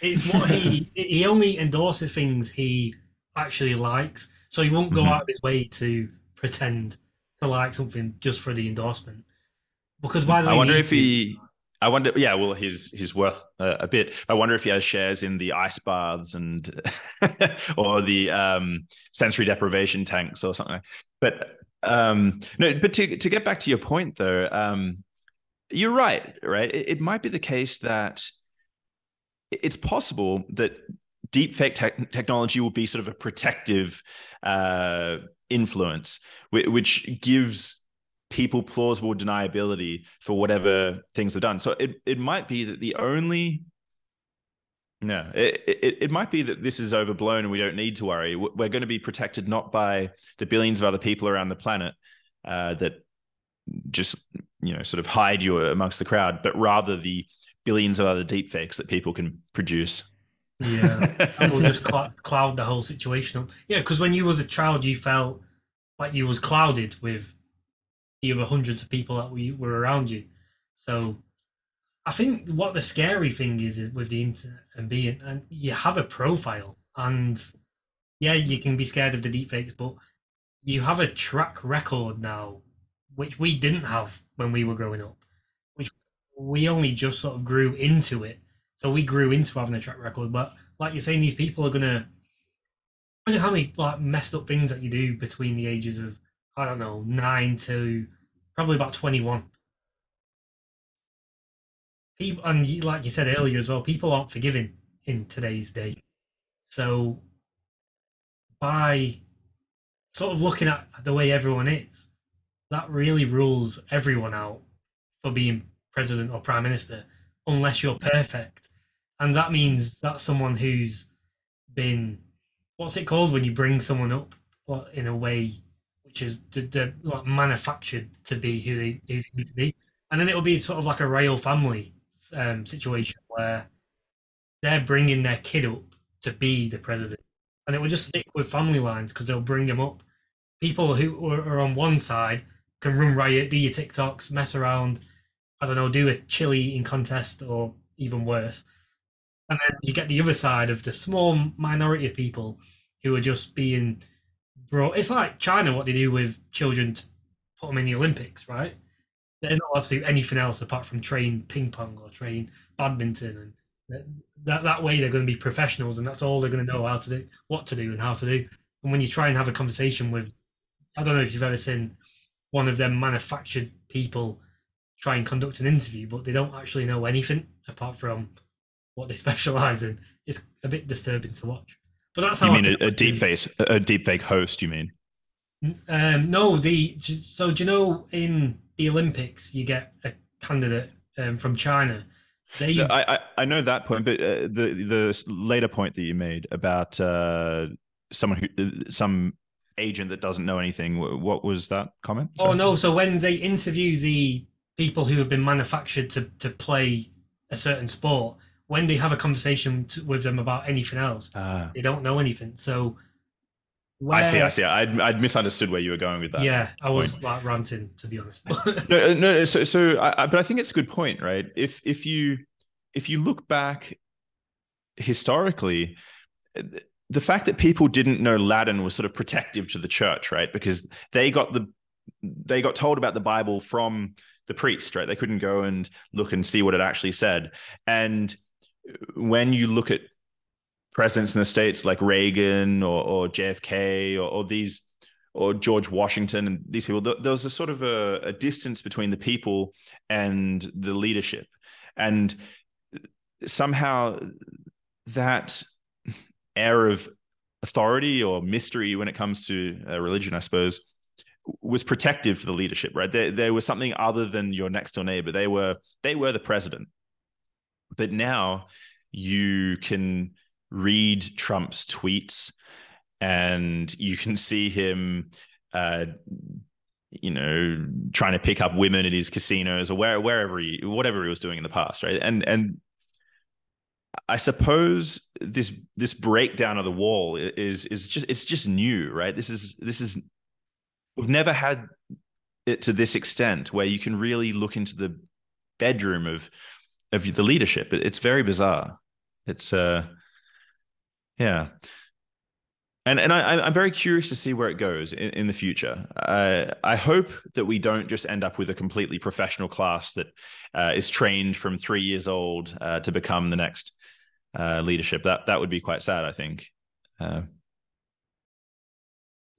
It's what he he only endorses things he actually likes, so he won't go mm-hmm. out of his way to pretend to like something just for the endorsement. Because why? I wonder if to? he. I wonder. Yeah, well, he's he's worth a, a, bit. I wonder if he has shares in the ice baths and *laughs* or the um, sensory deprivation tanks or something. But um, no, but to to get back to your point though, um, you're right, right? It, it might be the case that it's possible that deepfake te- technology will be sort of a protective uh, influence, which gives people plausible deniability for whatever things are done. So it, it might be that the only no, it, it, it might be that this is overblown and we don't need to worry. We're going to be protected not by the billions of other people around the planet uh, that just you know sort of hide you amongst the crowd, but rather the billions of other deepfakes that people can produce. Yeah, *laughs* and we'll just cl- cloud the whole situation up. Yeah, because when you was a child, you felt like you was clouded with the other hundreds of people that we were around you. So I think what the scary thing is, is with the internet and being, and you have a profile, and yeah, you can be scared of the deepfakes, but you have a track record now which we didn't have when we were growing up. Which we only just sort of grew into it. So we grew into having a track record. But like you're saying, these people are gonna imagine how many like messed up things that you do between the ages of I don't know nine to probably about twenty one. People and like you said earlier as well, people aren't forgiving in today's day. So by sort of looking at the way everyone is, that really rules everyone out for being president or prime minister unless you're perfect. And that means that someone who's been what's it called when you bring someone up in a way which is the, like manufactured to be who they, who they need to be, and then it will be sort of like a royal family um, situation where they're bringing their kid up to be the president, and it will just stick with family lines because they'll bring them up. People who are on one side can run riot, do your TikToks, mess around, I don't know, do a chili eating contest or even worse. And then you get the other side of the small minority of people who are just being It's like China, what they do with children to put them in the Olympics, right? They're not allowed to do anything else apart from train ping pong or train badminton. And that, that way they're going to be professionals and that's all they're going to know how to do, what to do and how to do. And when you try and have a conversation with, I don't know if you've ever seen one of them manufactured people try and conduct an interview, but they don't actually know anything apart from what they *laughs* specialize in. It's a bit disturbing to watch. But that's how you mean a, a deep face, a deep fake host. You mean? Um, no, the so do you know in the Olympics you get a candidate um, from China. They, I, I, I know that point, but uh, the the later point that you made about uh, someone who uh, some agent that doesn't know anything. What was that comment? Oh, Sorry. Oh no! So when they interview the people who have been manufactured to to play a certain sport, when they have a conversation to, with them about anything else, uh, they don't know anything. So where, I see, I see. I'd, I'd misunderstood where you were going with that. Yeah, I was like ranting to be honest. *laughs* no, uh, no. So, so, I, but I think it's a good point, right? If if you if you look back historically, the fact that people didn't know Latin was sort of protective to the church, right? Because they got the they got told about the Bible from the priest, right? They couldn't go and look and see what it actually said. And when you look at presidents in the states like Reagan or, or JFK or, or, these or George Washington and these people, there was a sort of a, a distance between the people and the leadership, and somehow that air of authority or mystery when it comes to uh, religion, I suppose, was protective for the leadership. Right, there, there was something other than your next door neighbor. They were they were the president, but now you can read Trump's tweets and you can *laughs* see him uh, you know trying to pick up women at his casinos or where wherever he whatever he was doing in the past right? And and I suppose this this breakdown of the wall is is just it's just new right? This is this is we've never had it to this extent where you can really look into the bedroom of of the leadership. It's very bizarre. It's uh, yeah, and and I, I'm very curious to see where it goes in, in the future. Uh, I hope that we don't just end up with a completely professional class that uh, is trained from three years old uh, to become the next uh, leadership. That that would be quite sad. I think. Uh,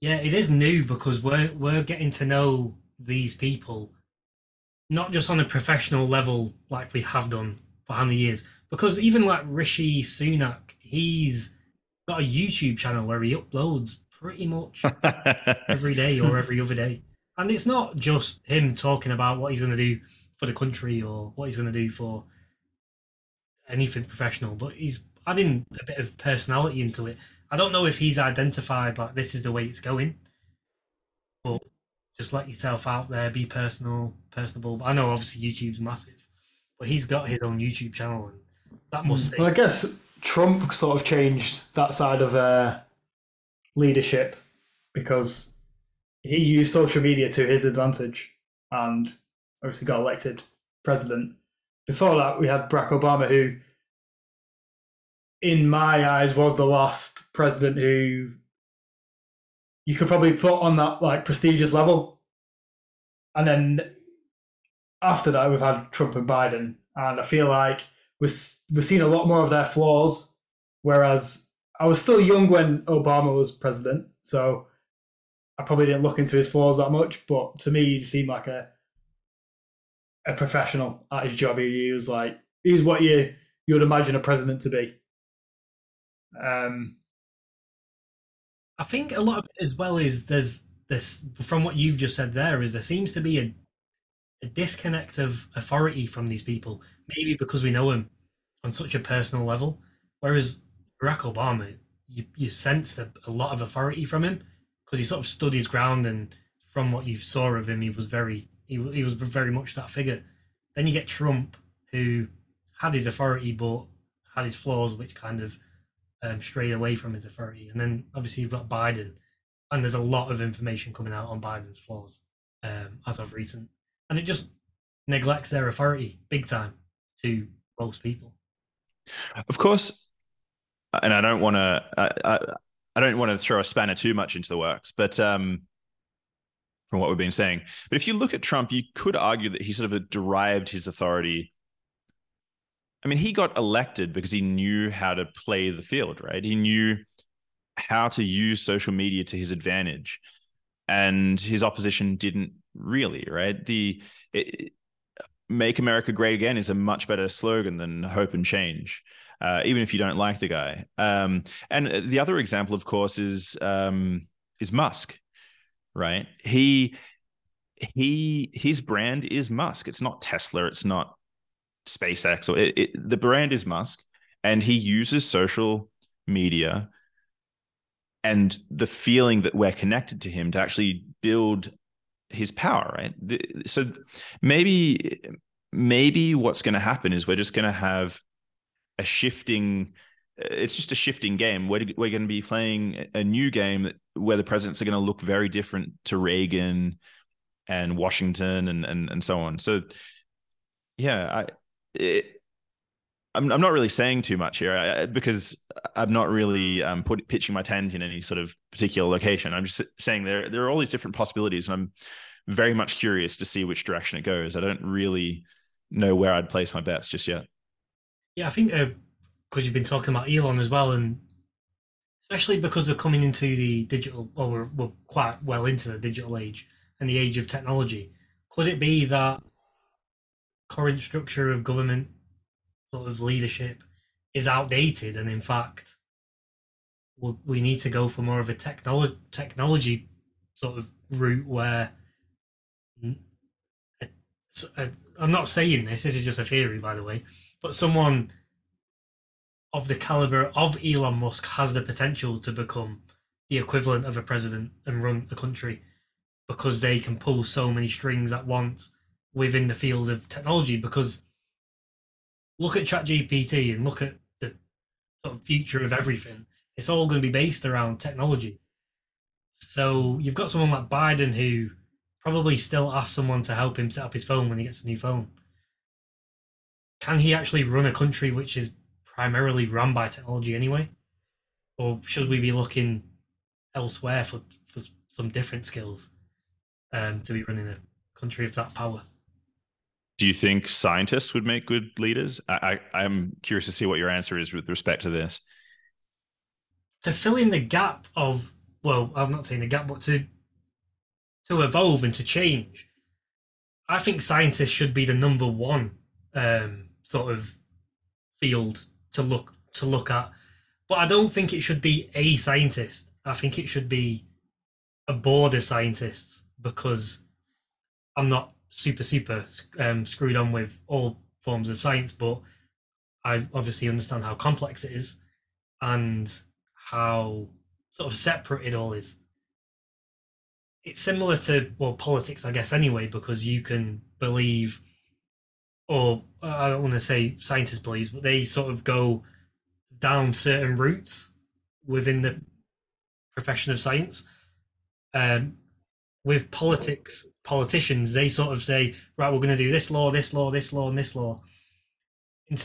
yeah, it is new because we're we're getting to know these people not just on a professional level like we have done for how many years. Because even like Rishi Sunak, he's got a YouTube channel where he uploads pretty much *laughs* every day or every other day. And it's not just him talking about what he's going to do for the country or what he's going to do for anything professional, but he's adding a bit of personality into it. I don't know if he's identified like this is the way it's going, but just let yourself out there, be personal, personable. I know obviously YouTube's massive, but he's got his own YouTube channel, and that must. Mm. Well, I guess Trump sort of changed that side of uh, leadership because he used social media to his advantage, and obviously got elected president. Before that, we had Barack Obama, who, in my eyes, was the last president who you could probably put on that like prestigious level. And then after that, we've had Trump and Biden, and I feel like we're we're seeing a lot more of their flaws. Whereas I was still young when Obama was president, so I probably didn't look into his flaws that much. But to me, he seemed like a a professional at his job. He was like he was what you you would imagine a president to be. Um, I think a lot of it as well is there's this from what you've just said there is there seems to be a a disconnect of authority from these people. Maybe because we know him on such a personal level, whereas Barack Obama, you you a, a lot of authority from him because he sort of stood his ground and from what you saw of him, he was very he, he was very much that figure. Then you get Trump, who had his authority but had his flaws, which kind of um, strayed away from his authority. And then obviously you've got Biden, and there's a lot of information coming out on Biden's flaws um, as of recent, and it just neglects their authority big time to most people. Of course, and I don't want to. I, I, I don't want to throw a spanner too much into the works, but um, from what we've been saying, but if you look at Trump, you could argue that he sort of derived his authority. I mean, he got elected because he knew how to play the field, right? He knew how to use social media to his advantage, and his opposition didn't really, right? The it, "Make America Great Again" is a much better slogan than "Hope and Change." uh, even if you don't like the guy. Um, and the other example, of course, is um, is Musk, right? He he his brand is Musk. It's not Tesla. It's not SpaceX. Or it, it, the brand is Musk, and he uses social media and the feeling that we're connected to him to actually build his power right so maybe maybe what's going to happen is we're just going to have a shifting it's just a shifting game. We're, we're going to be playing a new game where the presidents are going to look very different to Reagan and Washington and and and so on. So, yeah, I it, I'm I'm not really saying too much here I, because I'm not really um, put, pitching my tent in any sort of particular location. I'm just saying there there are all these different possibilities, and I'm very much curious to see which direction it goes. I don't really know where I'd place my bets just yet. Yeah, I think because uh, you've been talking about Elon as well, and especially because we're coming into the digital, or we're, we're quite well into the digital age and the age of technology. Could it be that current structure of government sort of leadership is outdated, and in fact, we need to go for more of a technology technology sort of route where mm, I'm not saying this. This is just a theory, by the way but someone of the caliber of Elon Musk has the potential to become the equivalent of a president and run a country because they can pull so many strings at once within the field of technology. Because look at ChatGPT and look at the sort of future of everything. It's all going to be based around technology. So you've got someone like Biden who probably still asks someone to help him set up his phone when he gets a new phone can he actually run a country which is primarily run by technology anyway? Or should we be looking elsewhere for, for some different skills um, to be running a country of that power? Do you think scientists would make good leaders? I, I, I'm curious to see what your answer is with respect to this. To fill in the gap of, well, I'm not saying the gap, but to to evolve and to change, I think scientists should be the number one um, sort of field to look to look at. But I don't think it should be a scientist. I think it should be a board of scientists because I'm not super super um, screwed on with all forms of science, but I obviously understand how complex it is and how sort of separate it all is. It's similar to well politics, I guess, anyway, because you can believe or I don't want to say scientists believe, but they sort of go down certain routes within the profession of science. Um, with politics, politicians, they sort of say, right, we're going to do this law, this law, this law, and this law.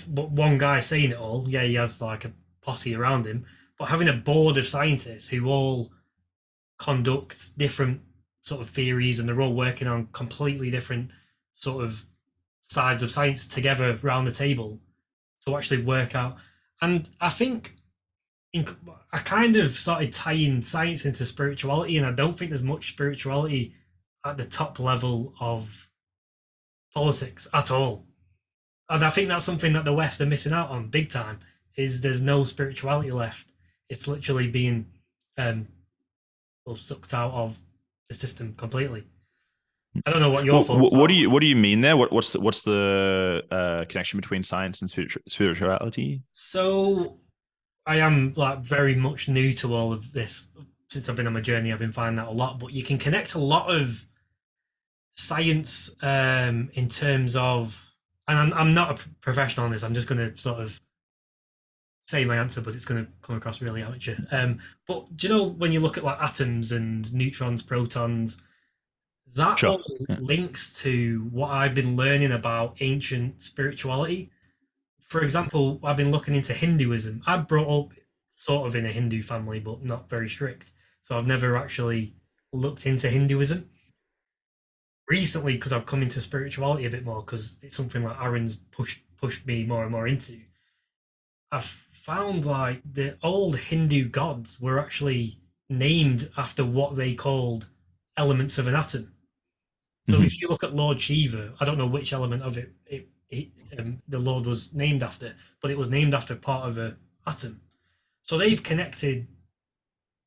But one guy saying it all, yeah, he has like a posse around him, but having a board of scientists who all conduct different sort of theories and they're all working on completely different sort of sides of science together around the table to actually work out. And I think in, I kind of started tying science into spirituality, and I don't think there's much spirituality at the top level of politics at all. And I think that's something that the West are missing out on big time. Is there's no spirituality left? It's literally being um, well, sucked out of the system completely. I don't know what your thoughts. What, what do you What do you mean there? What, what's the What's the uh, connection between science and spirituality? So, I am like very much new to all of this since I've been on my journey, I've been finding that a lot. But you can connect a lot of science um, in terms of, and I'm, I'm not a professional on this. I'm just going to sort of say my answer, but it's going to come across really amateur. Um, but do you know when you look at like atoms and neutrons, protons, that Sure. all Yeah. links to what I've been learning about ancient spirituality. For example, I've been looking into Hinduism. I brought up sort of in a Hindu family, but not very strict. So I've never actually looked into Hinduism. Recently, because I've come into spirituality a bit more, because it's something like Aaron's pushed pushed me more and more into. I've found like the old Hindu gods were actually named after what they called elements of an atom. So Mhm. if you look at Lord Shiva, I don't know which element of it, it, it um, the Lord was named after, but it was named after part of a atom. So they've connected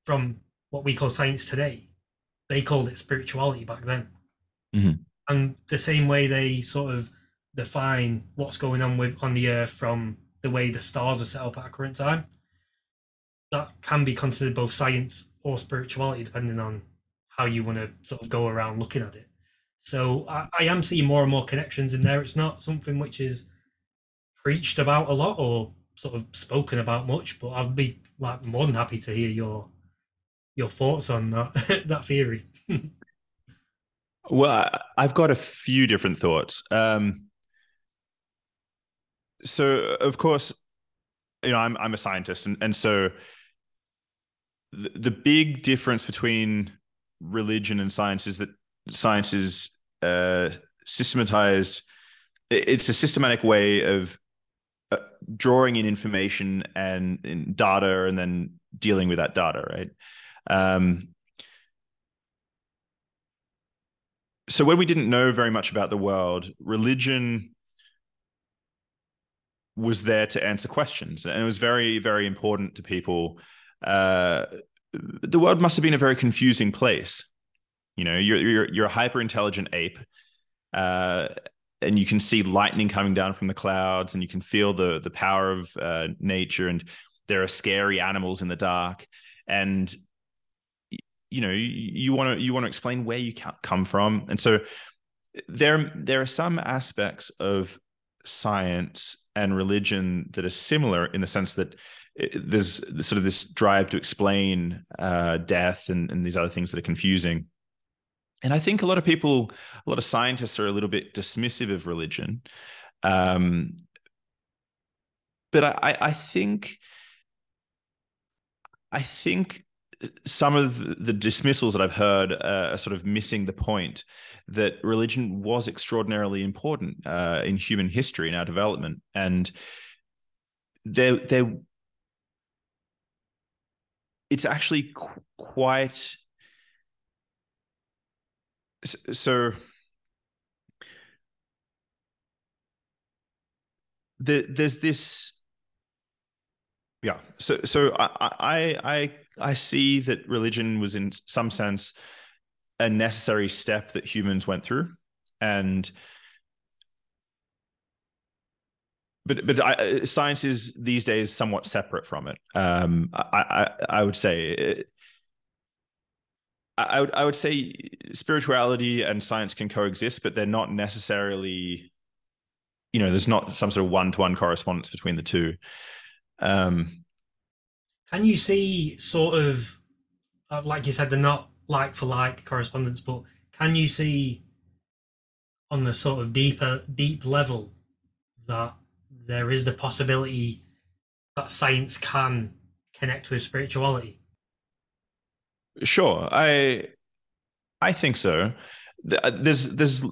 from what we call science today. They called it spirituality back then. Mhm. And the same way they sort of define what's going on with on the earth from the way the stars are set up at a current time. That can be considered both science or spirituality, depending on how you want to sort of go around looking at it. So I, I am seeing more and more connections in there. It's not something which is preached about a lot or sort of spoken about much, but I'd be like more than happy to hear your your thoughts on that *laughs* that theory. Well, I've got a few different thoughts. Um, so, of course, you know, I'm I'm a scientist, and and so the, the big difference between religion and science is that science is uh, systematized. It's a systematic way of uh, drawing in information and in data, and then dealing with that data, right? Um, so when we didn't know very much about the world, religion was there to answer questions, and it was very, very important to people. Uh, the world must have been a very confusing place. You know, you're you're you're a hyper intelligent ape, uh, and you can see lightning coming down from the clouds, and you can feel the the power of uh, nature, and there are scary animals in the dark, and you know you want to you want to explain where you come from. And so there there are some aspects of science and religion that are similar in the sense that there's sort of this drive to explain uh, death and, and these other things that are confusing and i think a lot of people a lot of scientists are a little bit dismissive of religion. Um, but I, I think I think some of the- dismissals that I've heard are sort of missing the point that religion was extraordinarily important uh, in human history and our development, and there, there, it's actually qu- quite so. The, there's this yeah so so I, I i see that religion was in some sense a necessary step that humans went through and but but I, science is these days somewhat separate from it um i i, I would say I would I would say spirituality and science can coexist, but they're not necessarily, you know, there's not some sort of one to one correspondence between the two. Um, Can you see sort of, uh, like you said, they're not like for like correspondence, but can you see on the sort of deeper, deep level that there is the possibility that science can connect with spirituality? Sure, I I think so. Uh, There's there's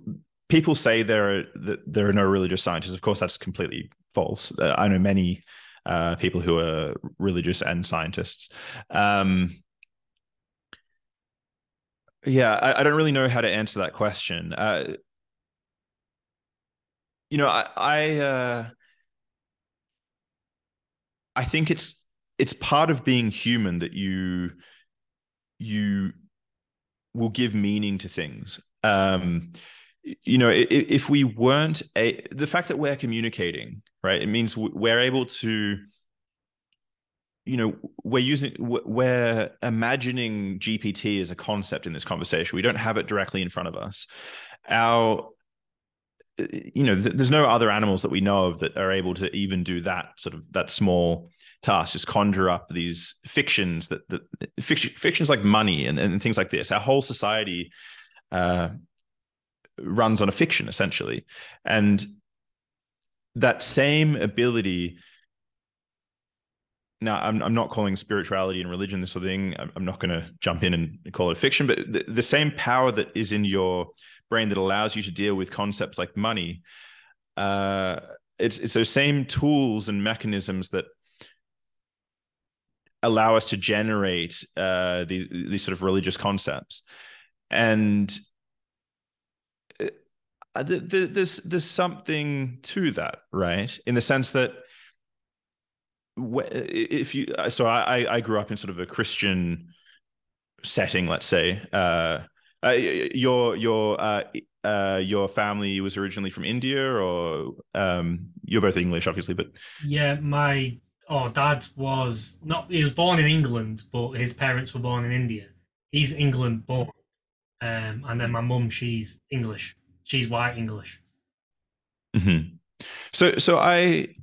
people say there are there are no religious scientists. Of course, that's completely false. Uh, I know many uh, people who are religious and scientists. Um, yeah, I, I don't really know how to answer that question. Uh, you know, I I, uh, I think it's it's part of being human that you you will give meaning to things. Um, you know, i- i- if we weren't a the fact that we're communicating, right? It means we're able to you know we're using we're imagining gpt as a concept in this conversation we don't have it directly in front of us our you know there's no other animals that we know of that are able to even do that sort of that small task just conjure up these fictions that the fiction, fictions like money and, and things like this. Our whole society uh, runs on a fiction essentially. And that same ability now I'm, I'm not calling spirituality and religion this sort of thing. I'm not going to jump in and call it fiction but the, the, same power that is in your brain that allows you to deal with concepts like money uh, it's, it's those same tools and mechanisms that allow us to generate uh, these, these sort of religious concepts and uh, the, there's there's something to that right in the sense that if you uh, so I I grew up in sort of a Christian setting, let's say. Uh, uh, your your uh, uh, your family was originally from India, or um, you're both English, obviously, but yeah, my oh dad was not he was born in England, but his parents were born in India. He's England born, um, and then my mum, she's English. She's white English. Mm-hmm. So so I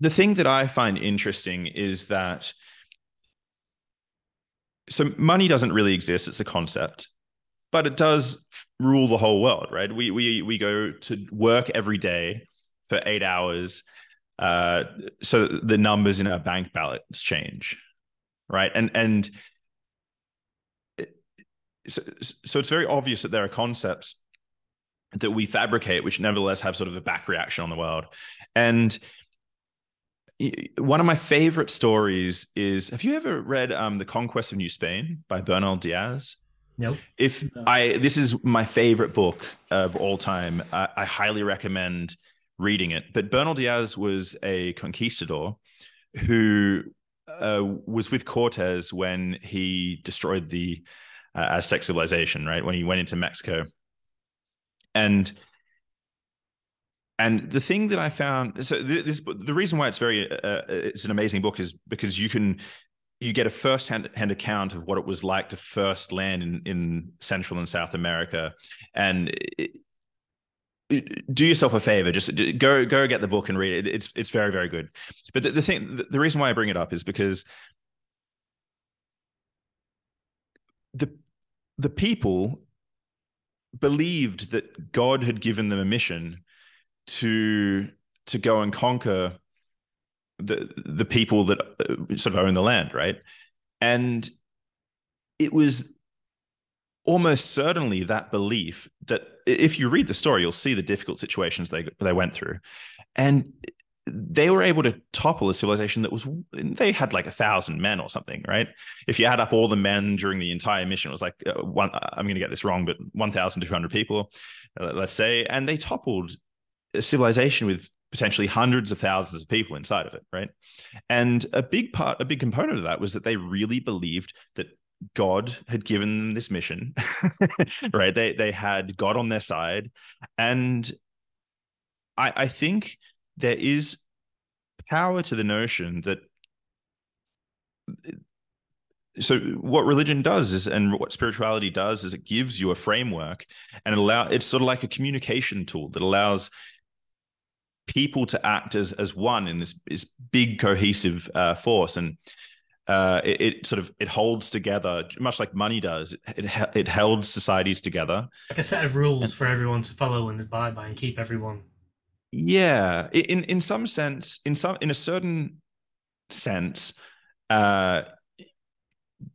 the thing that I find interesting is that so money doesn't really exist; it's a concept, but it does rule the whole world, right? We we we go to work every day for eight hours, uh, so the numbers in our bank ballots change, right? And and so, so it's very obvious that there are concepts that we fabricate which nevertheless have sort of a back reaction on the world. And one of my favorite stories is have you ever read um, the conquest of new spain by bernal diaz? No if i this is my favorite book of all time. I, I, highly recommend reading it but bernal diaz was a conquistador who uh, was with cortez when he destroyed the uh, aztec civilization right? When he went into mexico. And and the thing that I found, so this, the reason why it's very, uh, uh, it's an amazing book is because you can, you get a first-hand account of what it was like to first land in, in Central and South America, and do yourself a favor, just go go get the book and read it. It's it's very very good. But the, the thing, the, reason why I bring it up is because the the people believed that God had given them a mission to to go and conquer the the people that uh, sort of own the land, right? And it was almost certainly that belief that if you read the story, you'll see the difficult situations they they went through, and they were able to topple a civilization that was they had like a thousand men or something right if you add up all the men during the entire mission it was like uh, one i'm going to get this wrong but 1200 people uh, let's say and they toppled a civilization with potentially hundreds of thousands of people inside of it, right? And a big part, a big component of that was that they really believed that God had given them this mission, *laughs* right? They they had God on their side, and I, I think there is power to the notion that. So what religion does is, and what spirituality does, is it gives you a framework, and allow. It's sort of like a communication tool that allows people to act as as one in this this big cohesive uh, force and uh, it, it, sort of it holds together much like money does it it, it held societies together. Like a set of rules and, for everyone to follow and abide by and keep everyone. Yeah in in some sense in some in a certain sense uh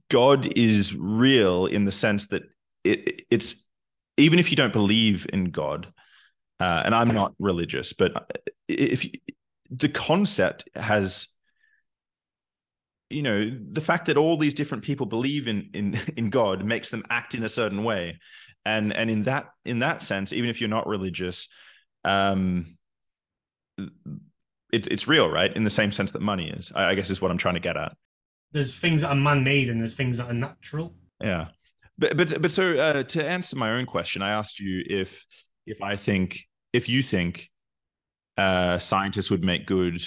god is real in the sense that it it's even if you don't believe in god uh, and I'm not religious, but if you, the concept has, you know, the fact that all these different people believe in in *laughs* in God makes them act in a certain way, and and in that in that sense, even if you're not religious, um, it's it's real, right? In the same sense that money is, I, I guess, is what I'm trying to get at. There's things that are man-made, and there's things that are natural. Yeah, but but but so uh, to answer my own question, I asked you if if I think if you think uh, scientists would make good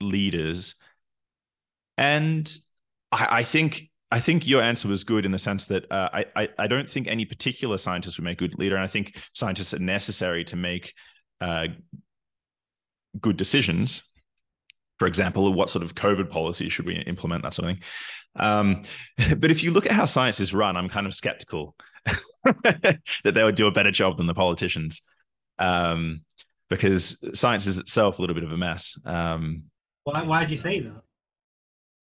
leaders, and I, I think I think your answer was good in the sense that uh, I, I, I don't think any particular scientist would make a good leader, and I think scientists are necessary to make uh, good decisions. For example, what sort of COVID policy should we implement? That sort of thing. Um, *laughs* but if you look at how science is run, I'm kind of skeptical *laughs* that they would do a better job than the politicians, um, because science is itself a little bit of a mess. Um, why? Why did you say that?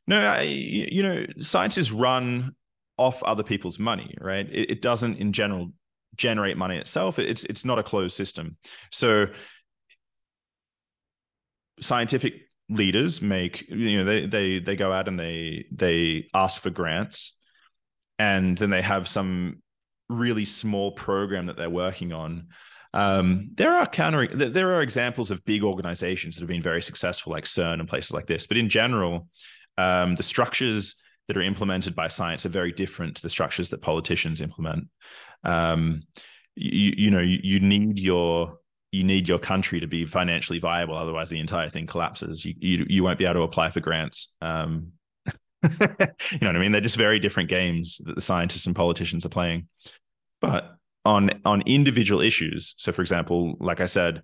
No, I, you know, science is run off other people's money, right? It, it, doesn't, in general, generate money itself. It's it's not a closed system. So, scientific leaders make you know they they they go out and they they ask for grants, and then they have some really small program that they're working on. Um, there are counter there are examples of big organizations that have been very successful, like CERN and places like this. But in general, um, the structures that are implemented by science are very different to the structures that politicians implement. Um, you, you know, you, you need your you need your country to be financially viable, otherwise the entire thing collapses. You you, you won't be able to apply for grants. Um, *laughs* you know what I mean? They're just very different games that the scientists and politicians are playing. But on on individual issues, so for example, like I said,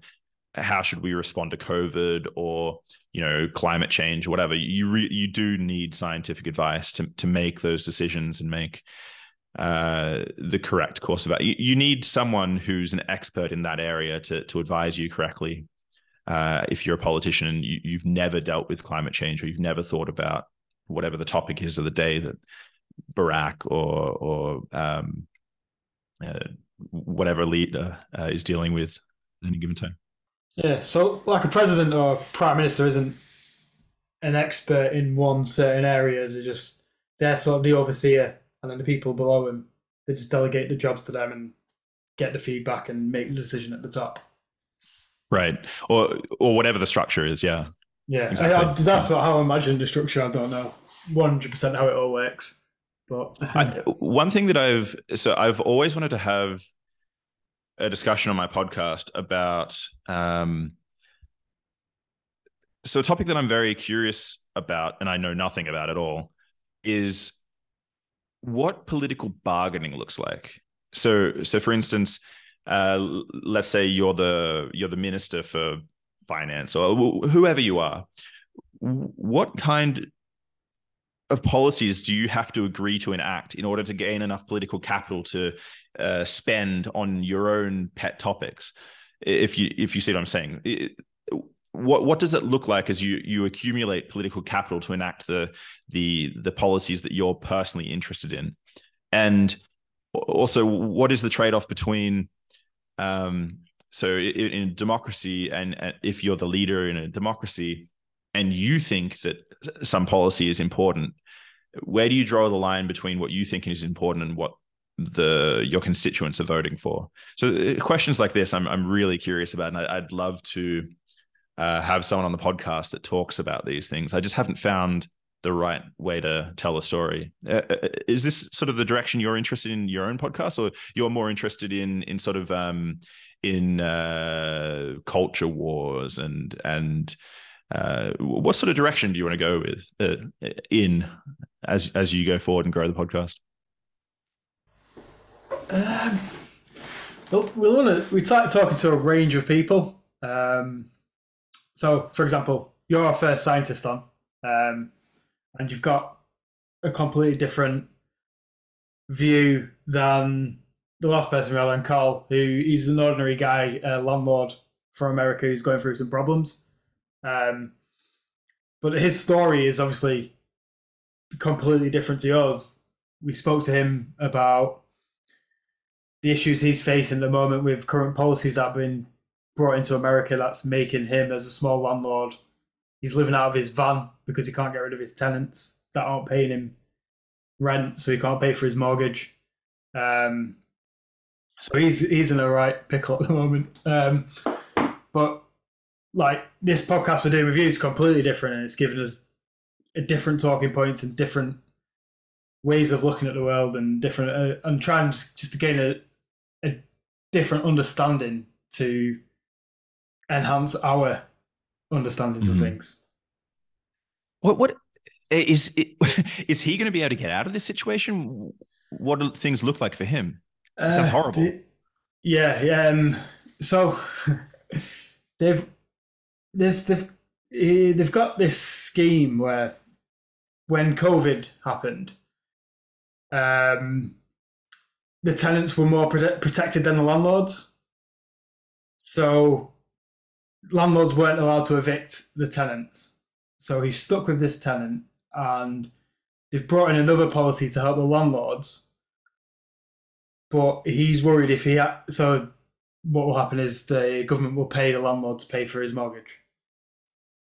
how should we respond to COVID or you know climate change, or whatever. You re- you do need scientific advice to to make those decisions and make uh, the correct course of action. You, you, need someone who's an expert in that area to to advise you correctly. Uh, if you're a politician and you, you've never dealt with climate change or you've never thought about whatever the topic is of the day that Barack or or um, uh, whatever leader uh, is dealing with at any given time. Yeah, so like a president or prime minister isn't an expert in one certain area. They're just they're sort of the overseer, and then the people below him they just delegate the jobs to them and get the feedback and make the decision at the top. Right, or or whatever the structure is. Yeah. Yeah, exactly. I, I, that's yeah. how I imagine the structure. I don't know one hundred percent how it all works, but I, one thing that I've so I've always wanted to have a discussion on my podcast about um, so a topic that I'm very curious about, and I know nothing about at all, is what political bargaining looks like. So, so for instance, uh, let's say you're the you're the minister for finance or whoever you are. What kind of policies do you have to agree to enact in order to gain enough political capital to uh, spend on your own pet topics? If you if you see what I'm saying, it, what what does it look like as you you accumulate political capital to enact the the the policies that you're personally interested in, and also what is the trade off between um, so in, in democracy and, and if you're the leader in a democracy and you think that some policy is important where do you draw the line between what you think is important and what the your constituents are voting for. So uh, questions like this i'm, I'm really curious about and I, would love to uh, have someone on the podcast that talks about these things. I just haven't found the right way to tell a story. Uh, uh is this sort of the direction you're interested in your own podcast or you're more interested in in sort of um in uh culture wars and and uh, what sort of direction do you want to go with uh, in as as you go forward and grow the podcast? Um, well, we want to we start talking to a range of people. Um, so, for example, you're our first scientist on, um, and you've got a completely different view than the last person we had on, Carl, who is an ordinary guy, a landlord from America who's going through some problems. Um, but his story is obviously completely different to yours. We spoke to him about the issues he's facing at the moment with current policies that have been brought into America that's making him, as a small landlord, he's living out of his van because he can't get rid of his tenants that aren't paying him rent, so he can't pay for his mortgage. Um, so he's he's in a right pickle at the moment. Um, but like this podcast we're doing with you is completely different, and it's given us a different talking points and different ways of looking at the world and different uh, and trying just to gain a different understanding to enhance our understandings mm-hmm. of things. What what is *laughs* is he going to be able to get out of this situation? What do things look like for him? It sounds Uh, horrible. the- yeah, yeah. Um, so *laughs* they've there's they've eh, they've got this scheme where when COVID happened, um, the tenants were more prote- protected than the landlords. So landlords weren't allowed to evict the tenants. So he's stuck with this tenant, and they've brought in another policy to help the landlords but he's worried if he ha- so what will happen is the government will pay the landlord to pay for his mortgage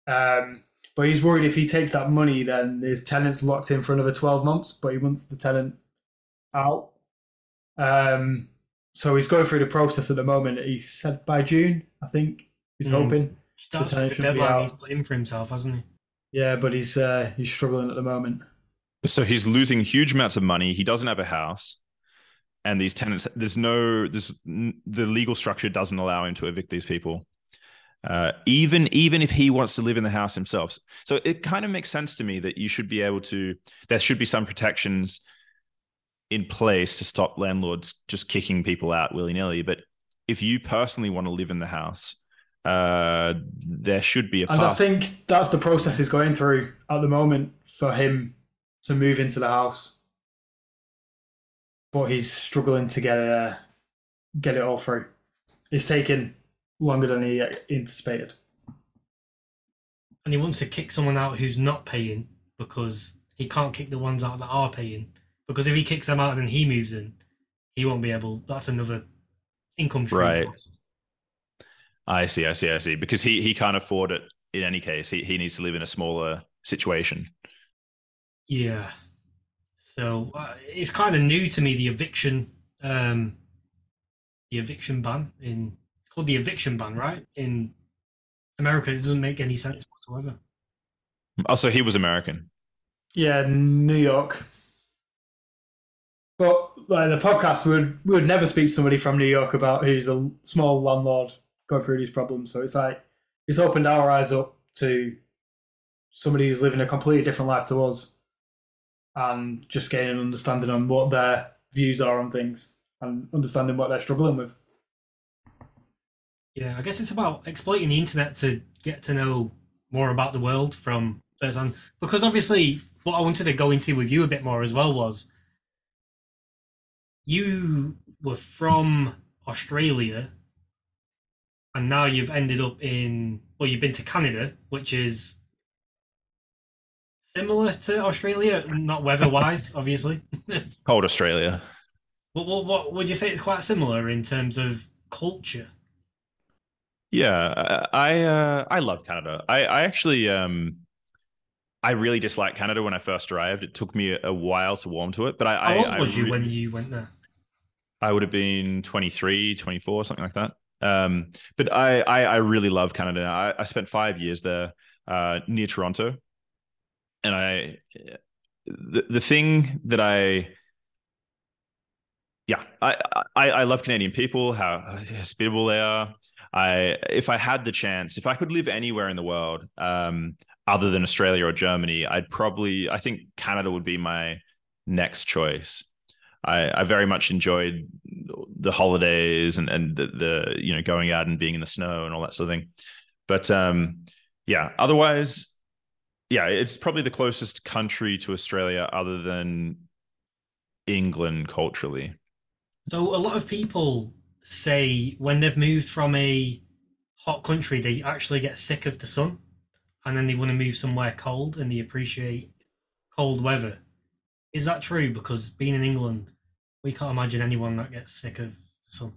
um but he's worried if he takes that money then his tenant's locked in for another 12 months but he wants the tenant out um so he's going through the process at the moment he said by june i think he's Mm. hoping That's the should be deadline out. he's put in for himself, hasn't he? yeah but he's uh he's struggling at the moment So he's losing huge amounts of money. He doesn't have a house, and these tenants. There's no. There's the legal structure doesn't allow him to evict these people. Uh, even even if he wants to live in the house himself. So it kind of makes sense to me that you should be able to. There should be some protections in place to stop landlords just kicking people out willy nilly. But if you personally want to live in the house, uh, there should be a and i think that's the process he's going through at the moment for him to move into the house but he's struggling to get uh, get it all through. It's taken longer than he anticipated. And he wants to kick someone out who's not paying because he can't kick the ones out that are paying. Because if he kicks them out and then he moves in, he won't be able. That's another income stream. Right. cost. I see, I see, I see. Because he he can't afford it in any case. He he needs to live in a smaller situation. Yeah. So uh, it's kind of new to me the eviction, um, the eviction ban in it's called the eviction ban, right? In America, it doesn't make any sense whatsoever. Also, he was American. Yeah, New York. But like the podcast would we would never speak to somebody from New York about who's a small landlord going through these problems. So it's like it's opened our eyes up to somebody who's living a completely different life to us and just getting an understanding on what their views are on things and understanding what they're struggling with. Yeah, I guess it's about exploiting the internet to get to know more about the world from first hand. Because obviously, what I wanted to go into with you a bit more as well was you were from Australia and now you've ended up in, well, you've been to Canada, which is similar to Australia, not weather wise, *laughs* obviously. *laughs* Cold Australia. What, what, what would you say it's quite similar in terms of culture? Yeah, I I, uh, I love Canada. I I actually um I really disliked Canada when I first arrived. It took me a while to warm to it, but I How I, old I was you when you went there? I would have been 23, 24, something like that. Um, but I, I, I really love Canada. I, I spent five years there uh, near Toronto. And I, the, the thing that I, yeah, I, I, I love Canadian people, how hospitable they are. I, if I had the chance, if I could live anywhere in the world, um, other than Australia or Germany, I'd probably, I think Canada would be my next choice. I, I very much enjoyed the holidays and and the, the you know going out and being in the snow and all that sort of thing. But um, yeah, otherwise, yeah, it's probably the closest country to Australia other than England culturally. So a lot of people say when they've moved from a hot country, they actually get sick of the sun, and then they want to move somewhere cold, and they appreciate cold weather. Is that true? Because being in England, we can't imagine anyone that gets sick of the sun.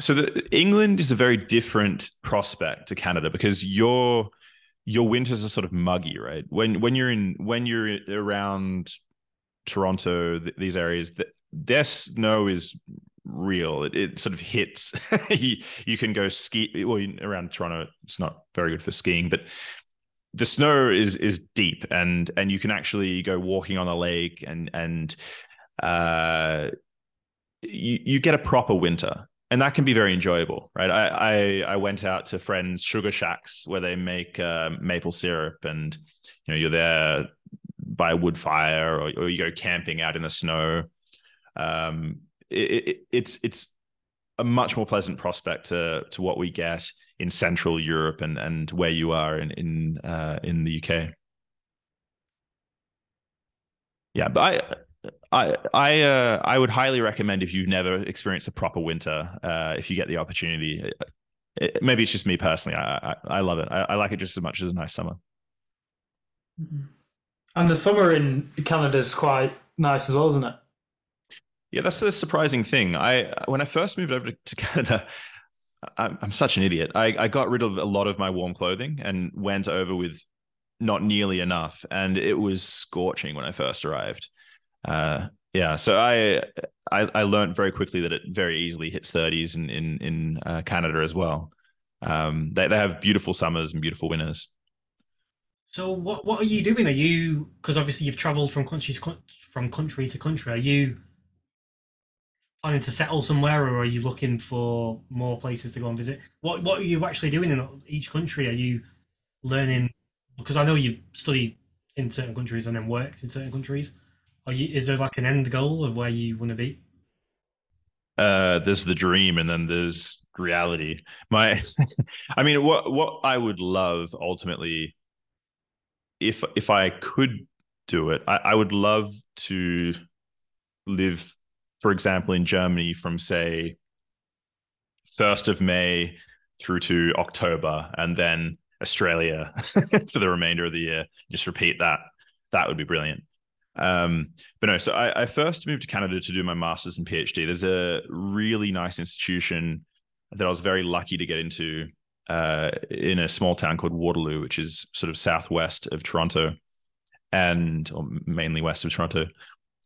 So the, England is a very different prospect to Canada because your your winters are sort of muggy, right? When when you're in when you're around Toronto, th- these areas, th- their snow is real. It, it sort of hits. *laughs* you, you can go ski. Well, around Toronto, it's not very good for skiing, but the snow is is deep, and and you can actually go walking on the lake, and and uh, you you get a proper winter. and that can be very enjoyable, right? I I, I went out to friends' sugar shacks where they make uh, maple syrup, and you know you're there by a wood fire, or, or you go camping out in the snow. Um, it, it, it's it's a much more pleasant prospect to to what we get in Central Europe and and where you are in in uh, in the UK. Yeah, but I I I uh, I would highly recommend if you've never experienced a proper winter, uh, if you get the opportunity. It, maybe it's just me personally. I I, I love it. I, I, like it just as much as a nice summer. Mm-hmm. And the summer in Canada is quite nice as well, isn't it? Yeah, that's the surprising thing. I when I first moved over to Canada, *laughs* I'm, I'm such an idiot. I, I got rid of a lot of my warm clothing and went over with not nearly enough, and it was scorching when I first arrived. Uh, yeah, so I, I I learned very quickly that it very easily hits 30s in in in uh, Canada as well. Um, they they have beautiful summers and beautiful winters. So what what are you doing? Are you because obviously you've travelled from country to from country to country. Are you planning to settle somewhere, or are you looking for more places to go and visit? What what are you actually doing in each country? Are you learning? Because I know you've studied in certain countries and then worked in certain countries. Are you? Is there like an end goal of where you want to be? Uh, there's the dream, and then there's reality. My, *laughs* I mean, what what I would love ultimately, if if I could do it, I, I would love to live, for example, in Germany from say first of May through to October, and then Australia *laughs* for the remainder of the year. Just repeat that. That would be brilliant. Um, but no, so I, I, first moved to Canada to do my master's and PhD. There's a really nice institution that I was very lucky to get into uh, in a small town called Waterloo, which is sort of southwest of Toronto and or mainly west of Toronto.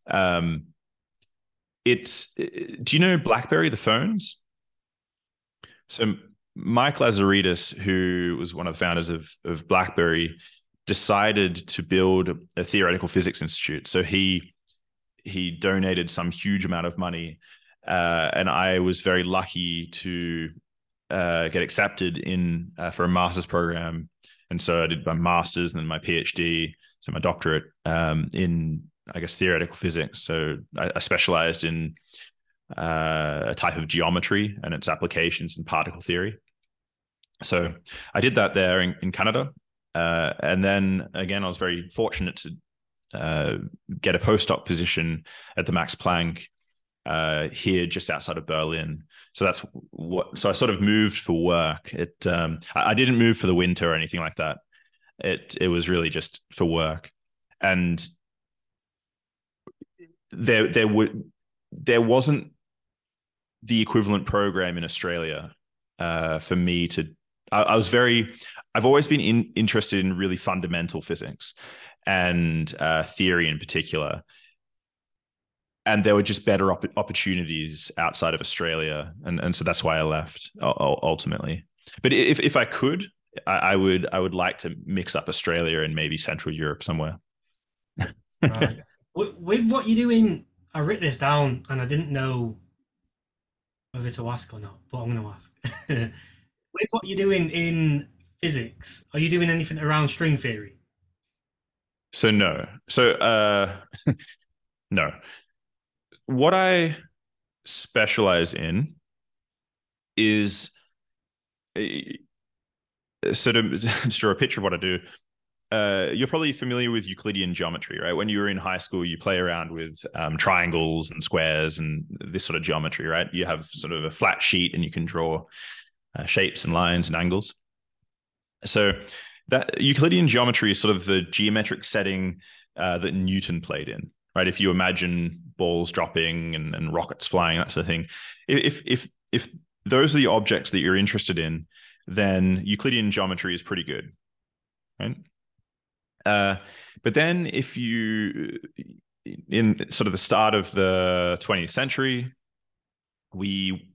Um, it's do you know BlackBerry, the phones? So Mike Lazaridis, who was one of the founders of, of BlackBerry, decided to build a theoretical physics institute. So he he donated some huge amount of money, uh, and I was very lucky to uh, get accepted in uh, for a master's program. And so I did my master's and then my PhD, so my doctorate um, in I guess theoretical physics. So I, I specialized in uh, a type of geometry and its applications in particle theory. So I did that there in, in Canada, uh, and then again, I was very fortunate to uh, get a postdoc position at the Max Planck uh, here just outside of Berlin. So that's what. So I sort of moved for work. It. Um, I, I, didn't move for the winter or anything like that. It. It was really just for work, and there there would there wasn't the equivalent program in Australia uh, for me to I, I was very, I've always been in, interested in really fundamental physics and uh, theory in particular. And there were just better op- opportunities outside of Australia, and and so that's why I left ultimately. But if if I could, I, I would I would like to mix up Australia and maybe Central Europe somewhere. *laughs* With what you're doing, I wrote this down and I didn't know whether to ask or not, but I'm going to ask. *laughs* with what you're doing in physics, are you doing anything around string theory? So no. So uh *laughs* no. What I specialize in is so to, *laughs* to draw a picture of what I do, uh, you're probably familiar with Euclidean geometry, right? When you were in high school, you play around with um, triangles and squares and this sort of geometry, right? You have sort of a flat sheet and you can draw uh, shapes and lines and angles. So that Euclidean geometry is sort of the geometric setting uh, that Newton played in, right? If you imagine balls dropping and, and rockets flying, that sort of thing. If if if those are the objects that you're interested in, then Euclidean geometry is pretty good, right? Uh, but then if you in sort of the start of the 20th century, we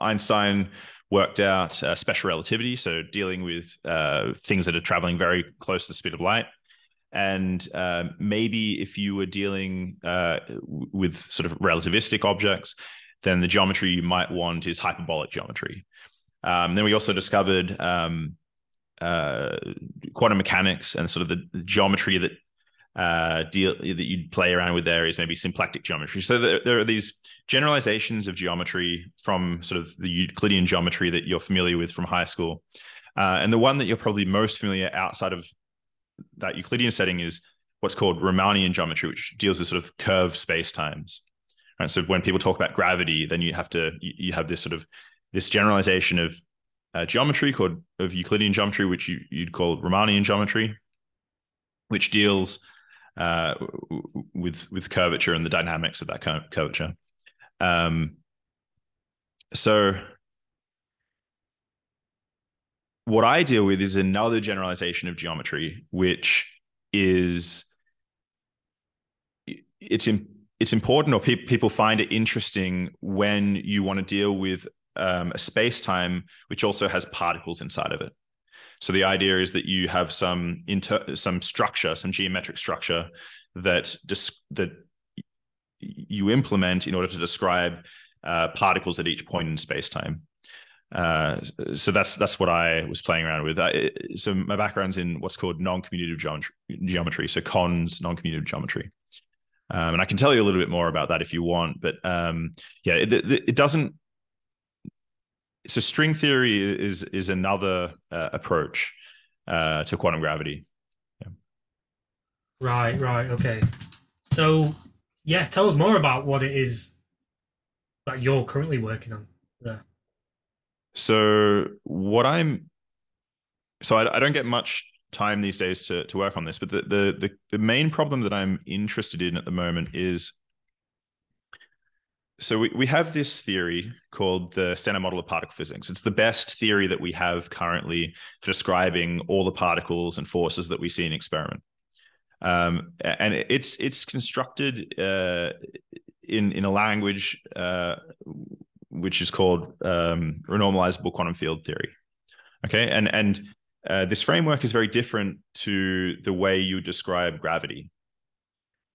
Einstein worked out uh, special relativity, so dealing with uh, things that are traveling very close to the speed of light. And uh, maybe if you were dealing uh, with sort of relativistic objects, then the geometry you might want is hyperbolic geometry. Um, then we also discovered um, uh, quantum mechanics and sort of the geometry that uh, deal that you'd play around with there is maybe symplectic geometry. So there, there, are these generalizations of geometry from sort of the Euclidean geometry that you're familiar with from high school. Uh, and the one that you're probably most familiar outside of that Euclidean setting is what's called Riemannian geometry, which deals with sort of curved space times. Right. So when people talk about gravity, then you have to you have this sort of this generalization of uh, geometry called of Euclidean geometry, which you, you'd call Riemannian geometry, which deals uh, with with curvature and the dynamics of that kind of curvature. Um, so what I deal with is another generalization of geometry, which is it's in, it's important or pe- people find it interesting when you want to deal with um, a space time which also has particles inside of it. So the idea is that you have some inter- some structure, some geometric structure that dis- that you implement in order to describe uh, particles at each point in space time. Uh, so that's that's what I was playing around with. I, so my background's in what's called non-commutative geometry, geometry so cons non-commutative geometry. Um, and I can tell you a little bit more about that if you want. But um, yeah, it, it, doesn't so string theory is is another uh, approach uh, to quantum gravity. Yeah. Right, right, okay. So yeah, tell us more about what it is that you're currently working on Yeah. So what I'm so I, I don't get much time these days to to work on this, but the, the the the main problem that I'm interested in at the moment is so we, we have this theory called the standard model of particle physics. It's the best theory that we have currently for describing all the particles and forces that we see in experiment. Um, and it's it's constructed uh, in in a language uh, which is called um, renormalizable quantum field theory. Okay, and and uh, this framework is very different to the way you describe gravity.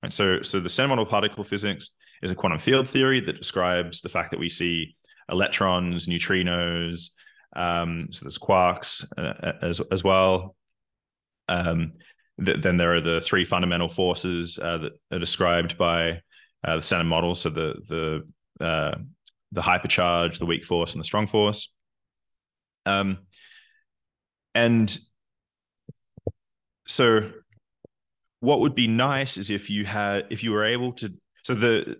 Right? So so the standard model of particle physics is a quantum field theory that describes the fact that we see electrons, neutrinos, um, so there's quarks uh, as as well. Um, th- then there are the three fundamental forces uh, that are described by uh, the standard model. So the the uh, the hypercharge, the weak force, and the strong force. Um, and so, what would be nice is if you had if you were able to. So the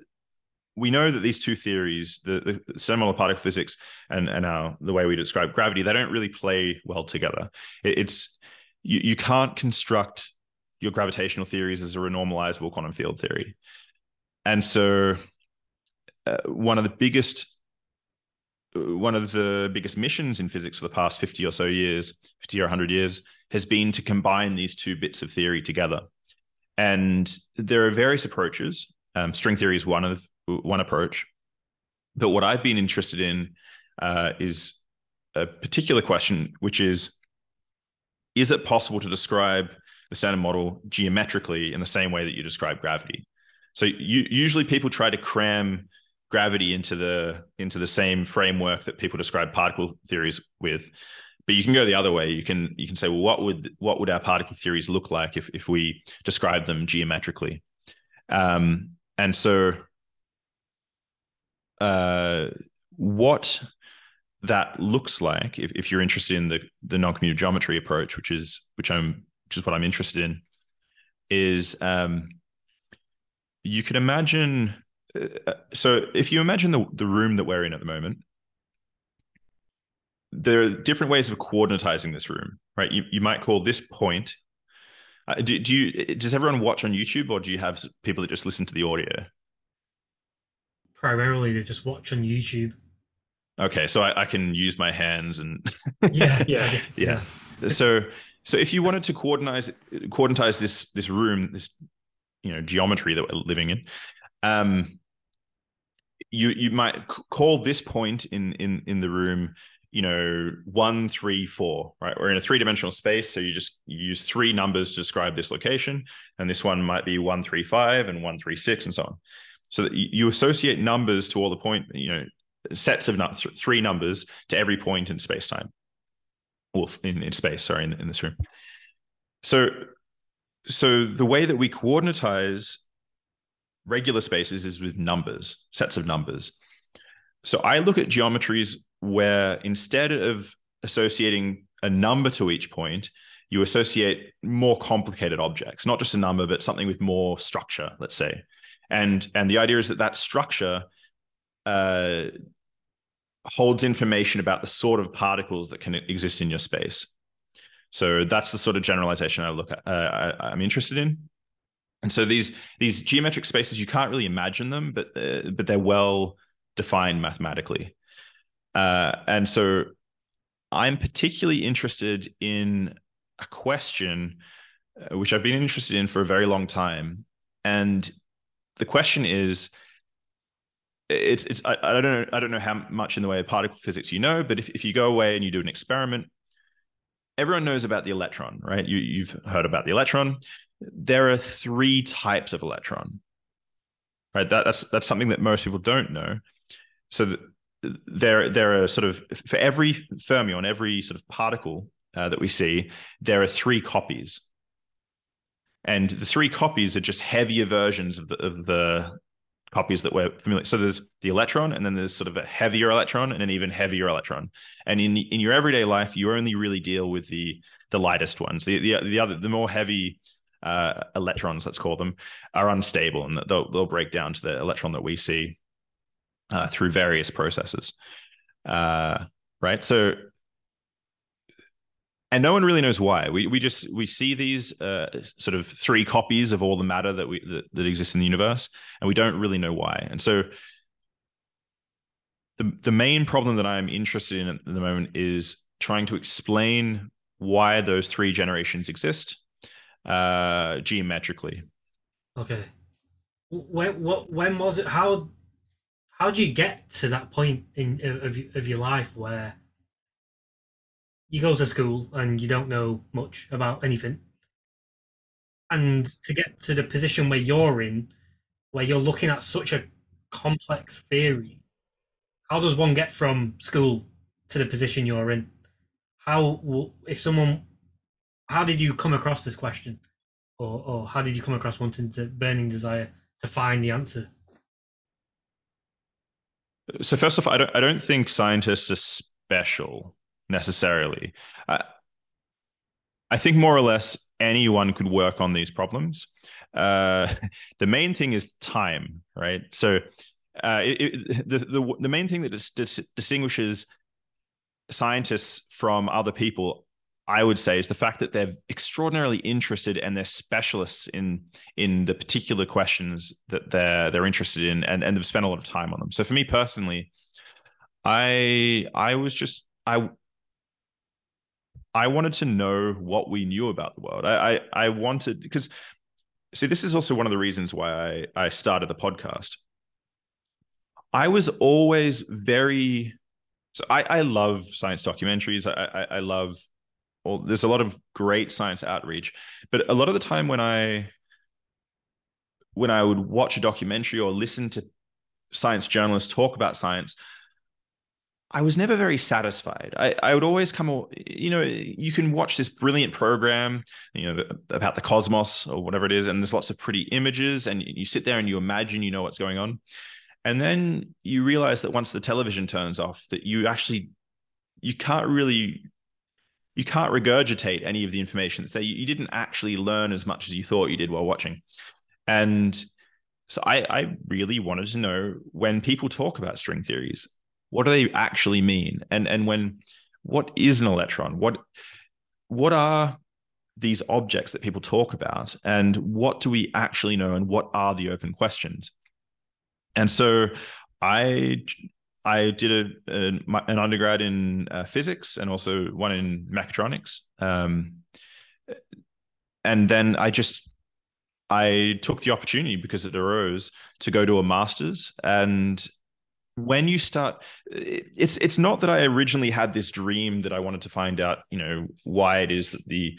we know that these two theories, the, the similar particle physics and and our the way we describe gravity, they don't really play well together. It, it's you, you can't construct your gravitational theories as a renormalizable quantum field theory, and so uh, one of the biggest uh, one of the biggest missions in physics for the past 50 or so years 50 or 100 years has been to combine these two bits of theory together. And there are various approaches. Um, string theory is one of one approach. But what I've been interested in uh, is a particular question, which is Is it possible to describe the standard model geometrically in the same way that you describe gravity? So you, usually people try to cram gravity into the into the same framework that people describe particle theories with but you can go the other way you can you can say well what would what would our particle theories look like if if we describe them geometrically um, and so uh, what that looks like, if, if you're interested in the the non-commutative geometry approach, which is which I'm which is what I'm interested in, is um, you can imagine. Uh, so if you imagine the the room that we're in at the moment, there are different ways of coordinatizing this room, right? You you might call this point. Uh, do, do you does everyone watch on YouTube or do you have people that just listen to the audio? Primarily to just watch on YouTube. Okay, so I, I can use my hands and *laughs* yeah, *laughs* yeah, yeah. So so if you wanted to coordinate coordinatize this this room, this you know geometry that we're living in, um, you you might call this point in in in the room you know one three four right? We're in a three-dimensional space so you just you use three numbers to describe this location and this one might be one three five and one three six and so on so that you associate numbers to all the point, you know, sets of th- three numbers to every point in space time, or in, in space. Sorry, in, in this room. So, so the way that we coordinatize regular spaces is with numbers, sets of numbers. So I look at geometries where instead of associating a number to each point, you associate more complicated objects, not just a number, but something with more structure, let's say. And and the idea is that that structure uh, holds information about the sort of particles that can exist in your space. So that's the sort of generalization I look at. Uh, I, am interested in. And so these these geometric spaces, you can't really imagine them, but uh, but they're well defined mathematically. Uh, and so I'm particularly interested in a question uh, which I've been interested in for a very long time, and the question is it's it's I, I, don't know I don't know how much in the way of particle physics you know, but if, if you go away and you do an experiment, everyone knows about the electron, right? You you've heard about the electron. There are three types of electron, right? That, that's that's something that most people don't know. So the, there there are sort of for every fermion, every sort of particle uh, that we see, there are three copies. And the three copies are just heavier versions of the, of the copies that we're familiar. So there's the electron, and then there's sort of a heavier electron, and an even heavier electron. And in in your everyday life, you only really deal with the the lightest ones. The the the other the more heavy uh, electrons, let's call them, are unstable, and they'll they'll break down to the electron that we see uh, through various processes. Uh, right. So and no one really knows why. We we just we see these uh, sort of three copies of all the matter that we that, that exists in the universe, and we don't really know why. And so, the the main problem that I'm interested in at the moment is trying to explain why those three generations exist uh, geometrically. Okay. When what when was it? How how do you get to that point in of of your life where you go to school and you don't know much about anything. And to get to the position where you're in, where you're looking at such a complex theory, how does one get from school to the position you're in? How, if someone, how did you come across this question? Or, or how did you come across wanting to, burning desire to find the answer? So first off, I don't, I don't think scientists are special necessarily. I think more or less anyone could work on these problems. Uh, *laughs* the main thing is time, right? So uh, it, it, the, the the main thing that dis- distinguishes scientists from other people, I would say, is the fact that they're extraordinarily interested and they're specialists in in the particular questions that they're they're interested in, and and they've spent a lot of time on them. So for me personally, I I was just I I wanted to know what we knew about the world. I I, I wanted because see, this is also one of the reasons why I, I started the podcast. I was always very so I, I love science documentaries. I, I, I love all there's a lot of great science outreach, but a lot of the time when I when I would watch a documentary or listen to science journalists talk about science, I was never very satisfied. I, I would always come, you know, you can watch this brilliant program, you know, about the cosmos or whatever it is, and there's lots of pretty images, and you sit there and you imagine you know what's going on, and then you realize that once the television turns off, that you actually you can't really you can't regurgitate any of the information. Say you, you didn't actually learn as much as you thought you did while watching, and so I, I really wanted to know when people talk about string theories what do they actually mean? And and when what is an electron? What what are these objects that people talk about? And what do we actually know? And what are the open questions? And so i i did a, a an undergrad in uh, physics and also one in mechatronics. Um, and then i just i took the opportunity because it arose to go to a master's and when you start it's it's not that i originally had this dream that i wanted to find out you know why it is that the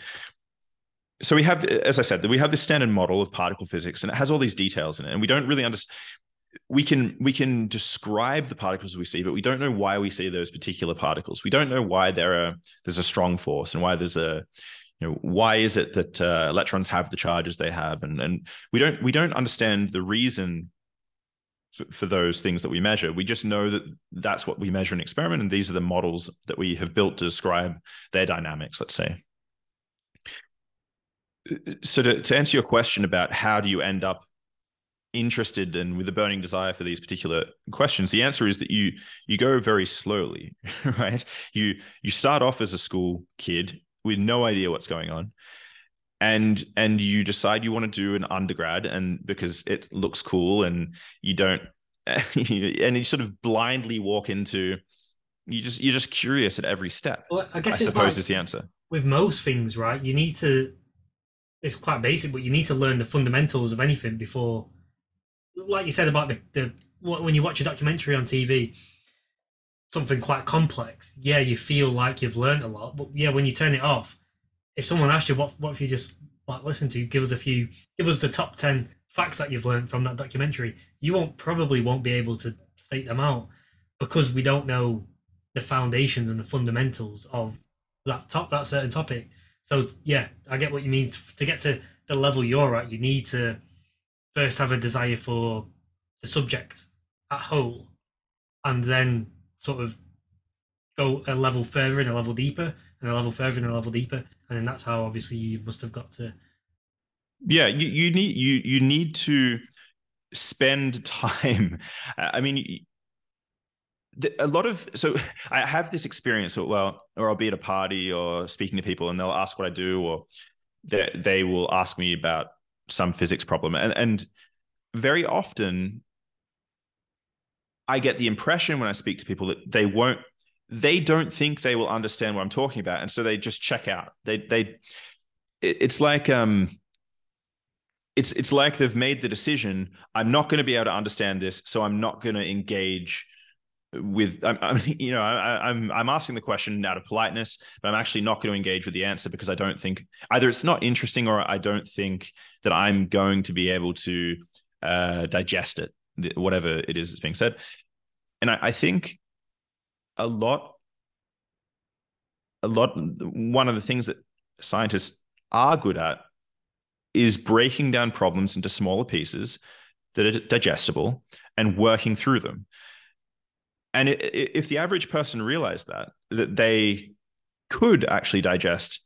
so we have as i said that we have this standard model of particle physics and it has all these details in it and we don't really understand we can we can describe the particles we see, but we don't know why we see those particular particles. We don't know why there are there's a strong force and why there's a you know why is it that uh, electrons have the charges they have, and and we don't we don't understand the reason for, those things that we measure. We just know that that's what we measure in experiment, and these are the models that we have built to describe their dynamics. Let's say. So to, to answer your question about how do you end up interested and with a burning desire for these particular questions the answer is that you you go very slowly *laughs* right you you start off as a school kid with no idea what's going on and and you decide you want to do an undergrad and because it looks cool and you don't *laughs* and you sort of blindly walk into you just you're just curious at every step well i guess i suppose like, is the answer with most things right you need to it's quite basic but you need to learn the fundamentals of anything before like you said about the, the when you watch a documentary on TV, something quite complex, yeah, you feel like you've learned a lot. But yeah, when you turn it off, if someone asks you what what if you just like listen to, give us a few, give us the top ten facts that you've learned from that documentary, you won't probably won't be able to state them out because we don't know the foundations and the fundamentals of that top that certain topic. So yeah, I get what you mean. To get to the level you're at, you need to first have a desire for the subject at whole, and then sort of go a level further and a level deeper, and a level further and a level deeper, and then that's how obviously you must have got to. Yeah, you you need you you need to spend *laughs* time. I mean, a lot of so *laughs* I have this experience. Well, or I'll be at a party or speaking to people, and they'll ask what I do, or they they will ask me about some physics problem. And, and very often, I get the impression when I speak to people that they won't, they don't think they will understand what I'm talking about, and so they just check out. They they, it's like um, it's it's like they've made the decision. I'm not going to be able to understand this, so I'm not going to engage with I'm, I'm, *laughs* you know I, am I'm, I'm asking the question out of politeness but i'm actually not going to engage with the answer because i don't think either it's not interesting or i don't think that i'm going to be able to uh, digest it whatever it is that's being said and I, I think a lot a lot one of the things that scientists are good at is breaking down problems into smaller pieces that are digestible and working through them and it, it, if the average person realized that, that they could actually digest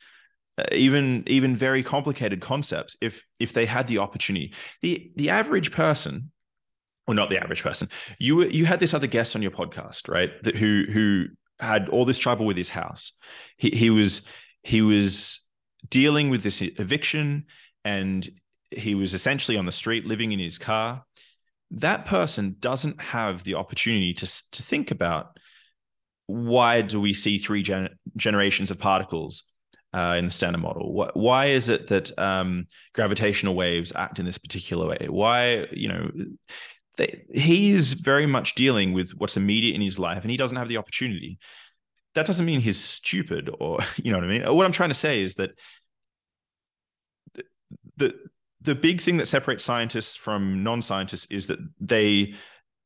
uh, even even very complicated concepts if if they had the opportunity. The the average person, or not the average person, you you had this other guest on your podcast, right? That who who had all this trouble with his house. He he was he was dealing with this eviction and he was essentially on the street living in his car that person doesn't have the opportunity to, to think about why do we see three gen- generations of particles uh, in the standard model? What, why is it that um, gravitational waves act in this particular way? Why, you know, he is very much dealing with what's immediate in his life and he doesn't have the opportunity. That doesn't mean he's stupid or, *laughs* you know what I mean? What I'm trying to say is that the, the the big thing that separates scientists from non-scientists is that they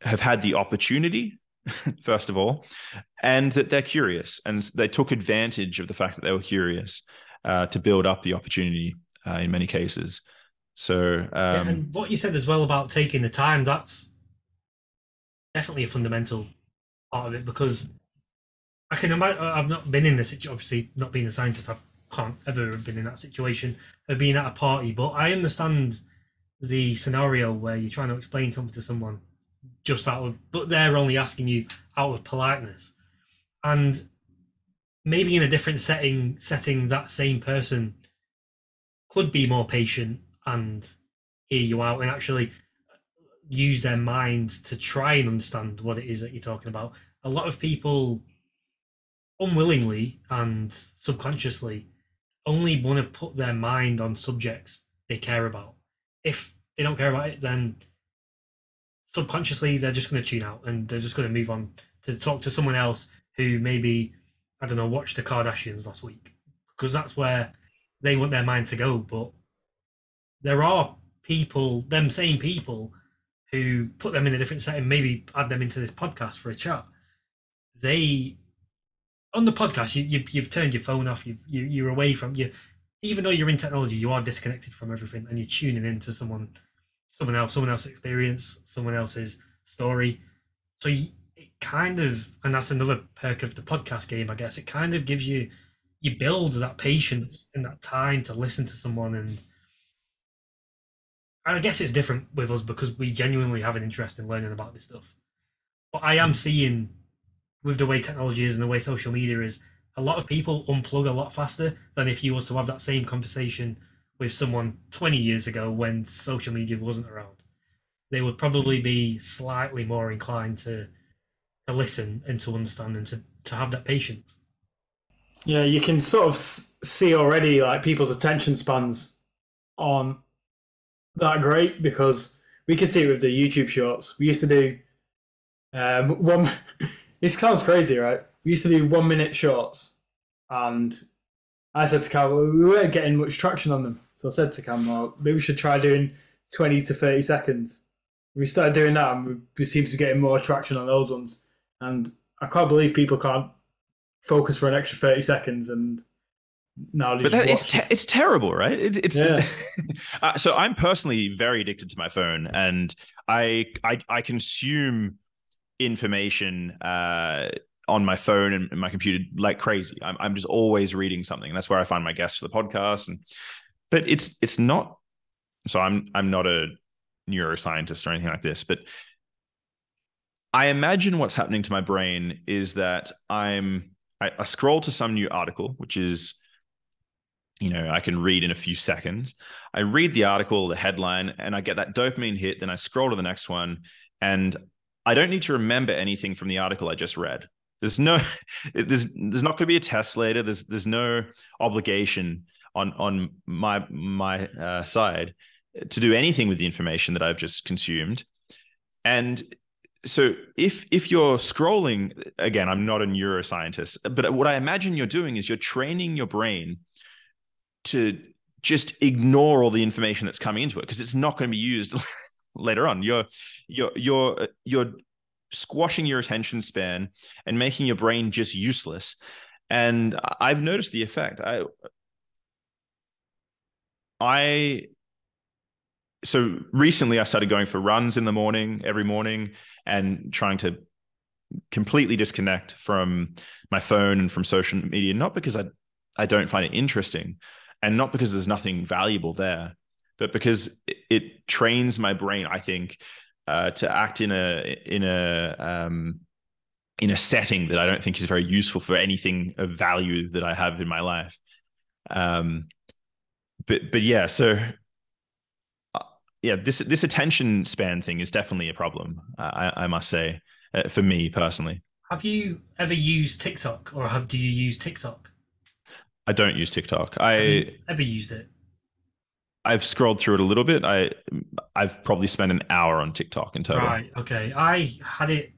have had the opportunity *laughs* first of all and that they're curious and they took advantage of the fact that they were curious uh, to build up the opportunity uh, in many cases so um, yeah, and what you said as well about taking the time that's definitely a fundamental part of it because i can imagine i've not been in this situation, obviously not being a scientist i've can't ever have been in that situation of being at a party. But I understand the scenario where you're trying to explain something to someone just out of, but they're only asking you out of politeness, and maybe in a different setting, setting that same person could be more patient and hear you out and actually use their minds to try and understand what it is that you're talking about. A lot of people unwillingly and subconsciously only want to put their mind on subjects they care about. If they don't care about it, then subconsciously they're just going to tune out and they're just going to move on to talk to someone else who maybe I don't know watched the Kardashians last week because that's where they want their mind to go. But there are people, them same people, who put them in a different setting, maybe add them into this podcast for a chat. They on the podcast, you, you you've turned your phone off. You've, you you're away from you. Even though you're in technology, you are disconnected from everything, and you're tuning into someone, someone else, someone else's experience, someone else's story. So you, it kind of, and that's another perk of the podcast game, I guess. It kind of gives you, you build that patience and that time to listen to someone, and I guess it's different with us because we genuinely have an interest in learning about this stuff. But I am seeing with the way technology is and the way social media is, a lot of people unplug a lot faster than if you was to have that same conversation with someone 20 years ago when social media wasn't around. They would probably be slightly more inclined to to listen and to understand and to, to have that patience. Yeah, you can sort of see already like people's attention spans on that great because we can see it with the YouTube shorts. We used to do um, one. *laughs* This sounds crazy, right? We used to do one minute shorts, and I said to Cam, well, we weren't getting much traction on them. So I said to Cam, well, maybe we should try doing 20 to 30 seconds. We started doing that, and we, we seem to be getting more traction on those ones. And I can't believe people can't focus for an extra 30 seconds and now but that, it's te- it's terrible right it, it's yeah. *laughs* uh, so i'm personally very addicted to my phone and I, I i consume information uh, on my phone and my computer like crazy. I'm, I'm just always reading something. That's where I find my guests for the podcast. And but it's it's not. So I'm I'm not a neuroscientist or anything like this, but I imagine what's happening to my brain is that I'm I, I scroll to some new article, which is you know I can read in a few seconds. I read the article, the headline, and I get that dopamine hit. Then I scroll to the next one, and I don't need to remember anything from the article I just read. There's no, *laughs* there's there's not going to be a test later. There's there's no obligation on on my my uh, side to do anything with the information that I've just consumed. And so if if you're scrolling again, I'm not a neuroscientist, but what I imagine you're doing is you're training your brain to just ignore all the information that's coming into it because it's not going to be used *laughs* later on. You're you're you're you're squashing your attention span and making your brain just useless. And I've noticed the effect. I I so recently I started going for runs in the morning every morning and trying to completely disconnect from my phone and from social media not because I I don't find it interesting and not because there's nothing valuable there but because it, it trains my brain, I think, uh, to act in a in a um, in a setting that I don't think is very useful for anything of value that I have in my life. Um, but but yeah, so uh, yeah, this this attention span thing is definitely a problem. I, I must say, uh, for me personally. Have you ever used TikTok, or have do you use TikTok? I don't use TikTok. I ever used it? I've scrolled through it a little bit. I I've probably spent an hour on TikTok in total. Right. Okay. I had it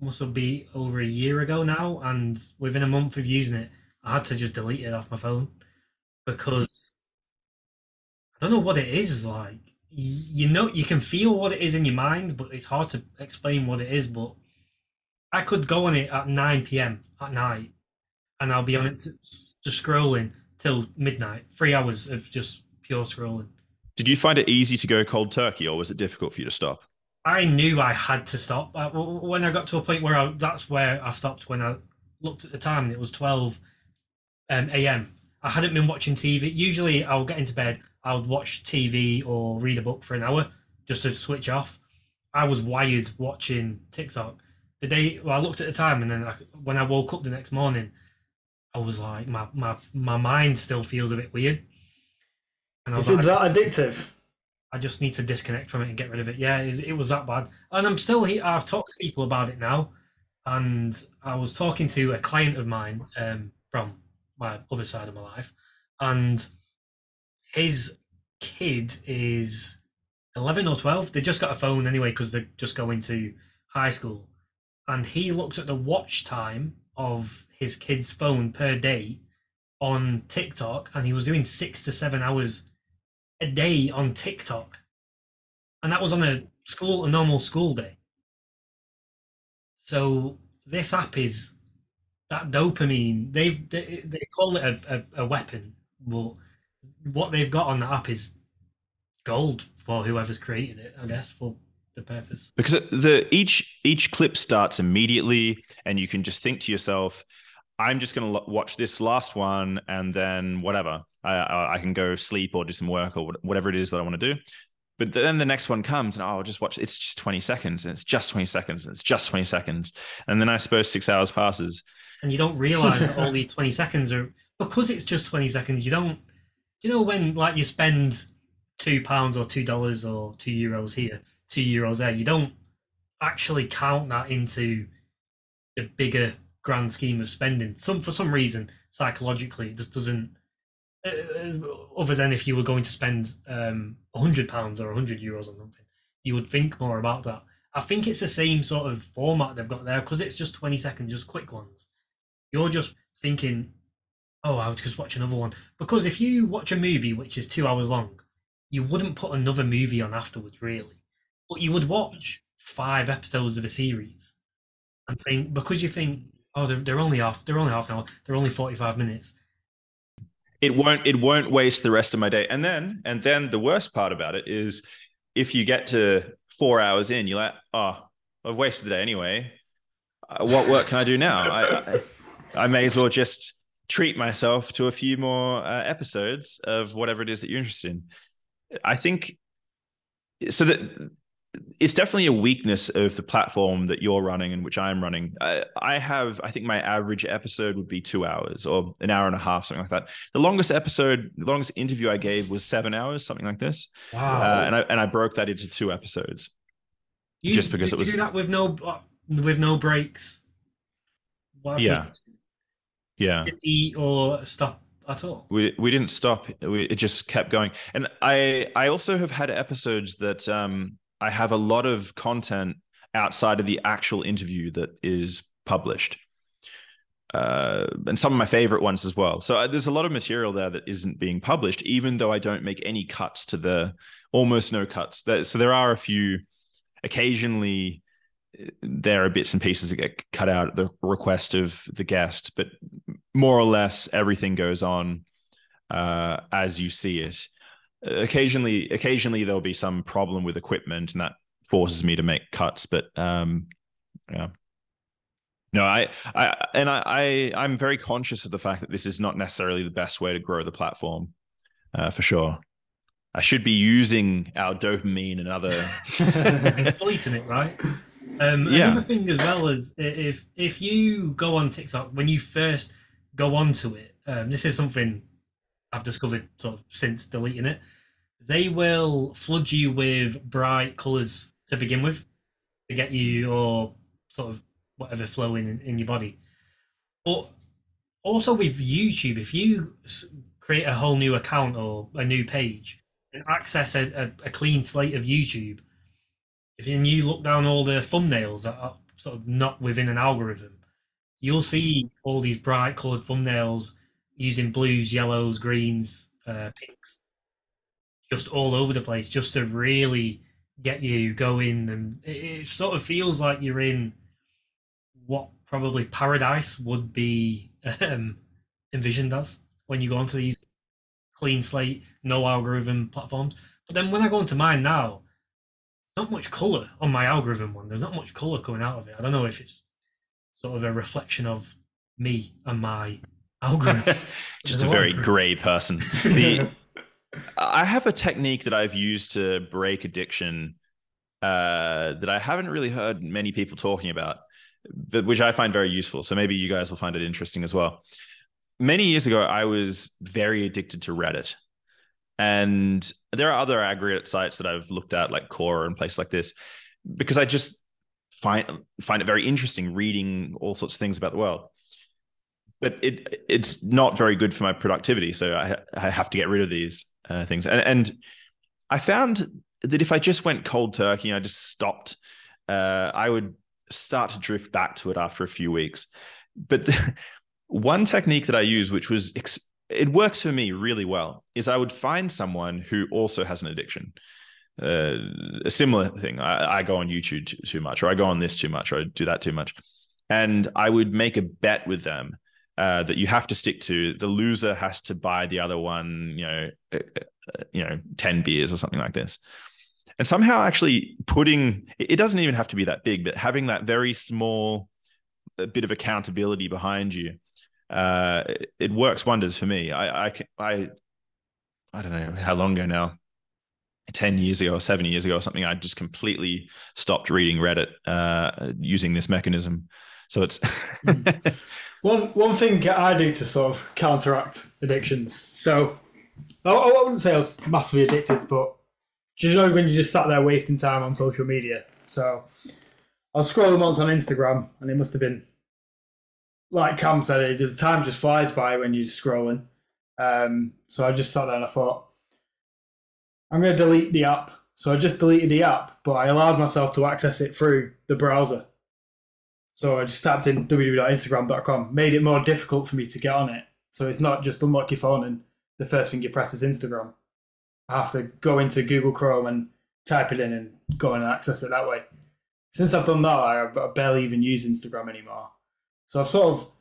must have be over a year ago now, and within a month of using it, I had to just delete it off my phone because I don't know what it is like. You know, you can feel what it is in your mind, but it's hard to explain what it is. But I could go on it at 9 p.m. at night, and I'll be on it just scrolling till midnight. Three hours of just pure scrolling. Did you find it easy to go cold turkey, or was it difficult for you to stop? I knew I had to stop. When I got to a point where I, that's where I stopped. When I looked at the time, and it was twelve um, a.m. I hadn't been watching TV. Usually, I'll get into bed. I would watch TV or read a book for an hour just to switch off. I was wired watching TikTok. The day well, I looked at the time, and then I, when I woke up the next morning, I was like, my my my mind still feels a bit weird. And Is it like, that addictive? I just need to disconnect from it and get rid of it. Yeah, it, it was that bad. And I'm still here. I've talked to people about it now. And I was talking to a client of mine um, from my other side of my life. And his kid is 11 or 12. They just got a phone anyway because they're just going to high school. And he looked at the watch time of his kid's phone per day on TikTok and he was doing six to seven hours a day on TikTok. And that was on a school a normal school day. So this app is that dopamine. They've they, they call it a, a, a weapon, but what they've got on the app is gold for whoever's created it. I guess for the purpose. because the each each clip starts immediately and you can just think to yourself i'm just going to watch this last one and then whatever. I, I i can go sleep or do some work or whatever it is that i want to do. But then the next one comes and oh, i'll just watch it's just 20 seconds and it's just 20 seconds and it's just 20 seconds. And then i suppose six hours passes. And you don't realize that all these 20 seconds are because it's just 20 seconds you don't you know when like you spend two pounds or two dollars or two euros here two euros there you don't actually count that into the bigger grand scheme of spending. Some for some reason psychologically just doesn't uh, uh, other than if you were going to spend um 100 pounds or 100 euros on something you would think more about that. I think it's the same sort of format they've got there because it's just 20 seconds just quick ones. You're just thinking oh i'll just watch another one. Because if you watch a movie which is two hours long you wouldn't put another movie on afterwards really. But you would watch five episodes of a series and think because you think oh they're, they're only off they're only half an hour. They're only 45 minutes. It won't it won't waste the rest of my day. And then and then the worst part about it is if you get to four hours in you're like oh i've wasted the day anyway. Uh, what work can i do now? I, I, I may as well just treat myself to a few more uh, episodes of whatever it is that you're interested in. I think so that it's definitely a weakness of the platform that you're running and which I'm running. I, I, have, I think my average episode would be two hours or an hour and a half, something like that. The longest episode, the longest interview I gave was seven hours, something like this. wow Uh, and I and I broke that into two episodes. You- just because it was- do that with no with no breaks What Yeah. Yeah. eat or stop at all we we didn't stop we, it just kept going and i i also have had episodes that um i have a lot of content outside of the actual interview that is published uh, and some of my favorite ones as well. So uh, there's a lot of material there that isn't being published, even though I don't make any cuts to the almost no cuts. There, so there are a few. Occasionally, uh, there are bits and pieces that get cut out at the request of the guest, but more or less everything goes on uh, as you see it. Occasionally, occasionally there'll be some problem with equipment, and that forces me to make cuts. But um, yeah, no, I, I, and I, I, I'm very conscious of the fact that this is not necessarily the best way to grow the platform, uh, for sure. I should be using our dopamine and other. *laughs* exploiting it, right? Um, Yeah. Another thing as well is if if you go on TikTok when you first go onto it, um, this is something I've discovered sort of since deleting it. They will flood you with bright colours to begin with to get you your sort of whatever flowing in, in your body. But also with YouTube, if you create a whole new account or a new page and access a, a, a clean slate of YouTube, if you look down all the thumbnails that are sort of not within an algorithm, you'll see all these bright coloured thumbnails using blues, yellows, greens, uh, pinks, just all over the place, just to really get you going. And it, it sort of feels like you're in what probably paradise would be *laughs* um, envisioned as when you go onto these clean slate, no algorithm platforms. But then when I go into mine now, not much color on my algorithm one. There's not much color coming out of it. I don't know if it's sort of a reflection of me and my algorithm. *laughs* just a very gray person. The *laughs* I have a technique that I've used to break addiction uh, that I haven't really heard many people talking about, but which I find very useful. So maybe you guys will find it interesting as well. Many years ago, I was very addicted to Reddit. And there are other aggregate sites that I've looked at, like Quora and places like this, because I just find find it very interesting reading all sorts of things about the world but it it's not very good for my productivity. So I I have to get rid of these uh, things. And and I found that if I just went cold turkey and I just stopped, uh, I would start to drift back to it after a few weeks. But the, *laughs* one technique that I use, which was ex- it works for me really well, is I would find someone who also has an addiction. uh, a similar thing. I, I, go on YouTube too, too, much, or I go on this too much, or I do that too much, and I would make a bet with them uh, that you have to stick to. The loser has to buy the other one, you know, uh, uh, you know, ten beers or something like this. And somehow, actually putting it doesn't even have to be that big, but having that very small bit of accountability behind you, uh, it, works wonders for me. I, I, I, I don't know how long ago now 10 years ago or seven years ago or something, I just completely stopped reading Reddit uh, using this mechanism. So it's hmm. *laughs* one one thing I do to sort of counteract addictions. So I, I wouldn't say I was massively addicted, but do you know when you just sat there wasting time on social media? So I was scrolling once on Instagram, and it must have been like Cam said, the time just flies by when you're scrolling. Um, so I just sat there and I thought, I'm going to delete the app. So I just deleted the app, but I allowed myself to access it through the browser. So I just tapped in www.instagram.com, made it more difficult for me to get on it. So it's not just unlock your phone and the first thing you press is Instagram. I have to go into Google Chrome and type it in and go in and access it that way. Since I've done that, I barely even use Instagram anymore. So I've sort of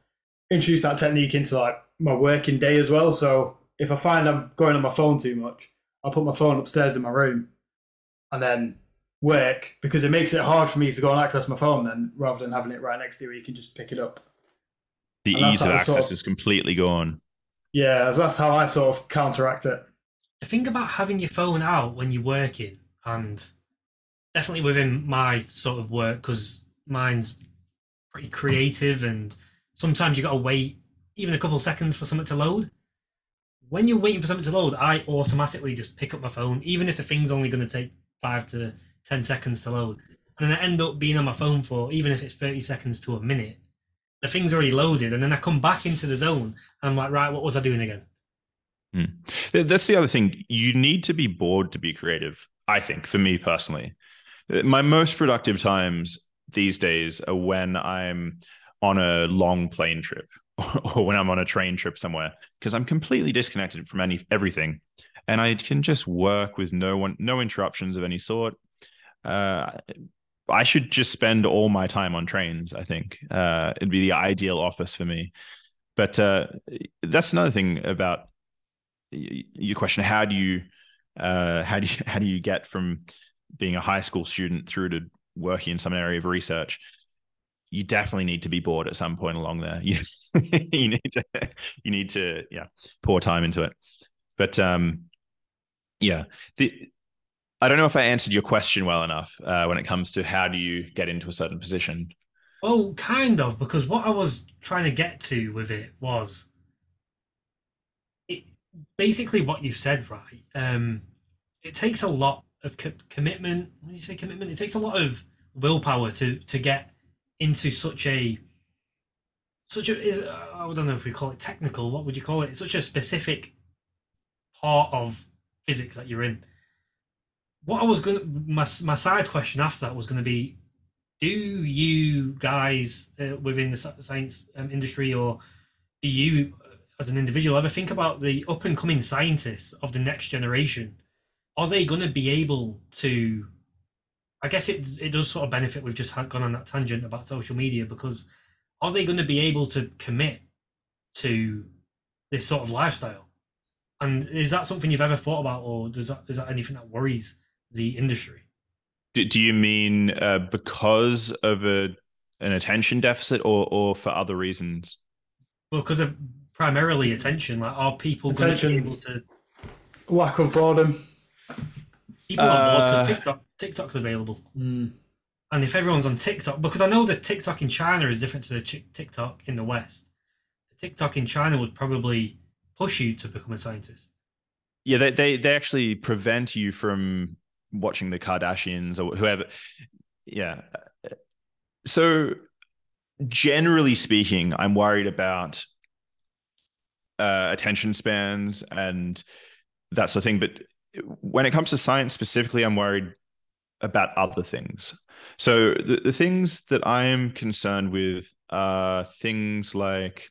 introduced that technique into like my working day as well. So if I find I'm going on my phone too much, I'll put my phone upstairs in my room and then work because it makes it hard for me to go and access my phone then rather than having it right next to you you can just pick it up. The and ease of access sort of, is completely gone. Yeah, that's how I sort of counteract it. The thing about having your phone out when you're working and definitely within my sort of work because mine's pretty creative and sometimes you've got to wait even a couple of seconds for something to load when you're waiting for something to load, I automatically just pick up my phone, even if the thing's only going to take five to 10 seconds to load. And then I end up being on my phone for, even if it's 30 seconds to a minute, the thing's already loaded. And then I come back into the zone and I'm like, right, what was I doing again? Hmm. That's the other thing. You need to be bored to be creative, I think, for me personally. My most productive times these days are when I'm on a long plane trip *laughs* or when I'm on a train trip somewhere because I'm completely disconnected from any everything, and I can just work with no one, no interruptions of any sort. Uh, I should just spend all my time on trains. I think uh, it'd be the ideal office for me. But uh, that's another thing about your question: how do you, uh, how do you, *laughs* how do you get from being a high school student through to working in some area of research? you definitely need to be bored at some point along there. *laughs* You, you need to you need to yeah pour time into it. But um, yeah, the I don't know if I answered your question well enough uh, when it comes to how do you get into a certain position. Oh, kind of, because what I was trying to get to with it was it basically what you've said, right? Um, it takes a lot of co- commitment. When you say commitment, it takes a lot of willpower to to get into such a such a is I don't know if we call it technical. What would you call it? such a specific part of physics that you're in. What I was going to my my side question after that was going to be, do you guys uh, within the science um, industry or do you as an individual ever think about the up and coming scientists of the next generation? Are they going to be able to I guess it it does sort of benefit. We've just gone on that tangent about social media because are they going to be able to commit to this sort of lifestyle? And is that something you've ever thought about, or does that is that anything that worries the industry? Do, do you mean uh, because of a an attention deficit, or or for other reasons? Well, because of primarily attention. Like, are people going to be able to lack of boredom? People are bored because uh, TikTok TikTok's available. Mm. And if everyone's on TikTok, because I know the TikTok in China is different to the TikTok in the West. The TikTok in China would probably push you to become a scientist. Yeah, they they, they actually prevent you from watching the Kardashians or whoever. Yeah. So generally speaking, I'm worried about uh, attention spans and that sort of thing. But when it comes to science specifically, I'm worried about other things. So the, the things that I am concerned with are things like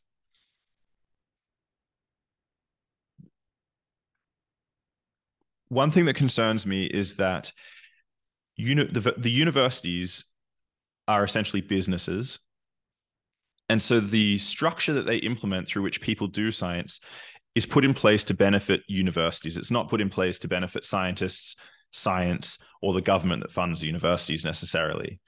one thing that concerns me is that the, the universities are essentially businesses. And so the structure that they implement through which people do science is put in place to benefit universities. It's not put in place to benefit scientists, science, or the government that funds the universities necessarily.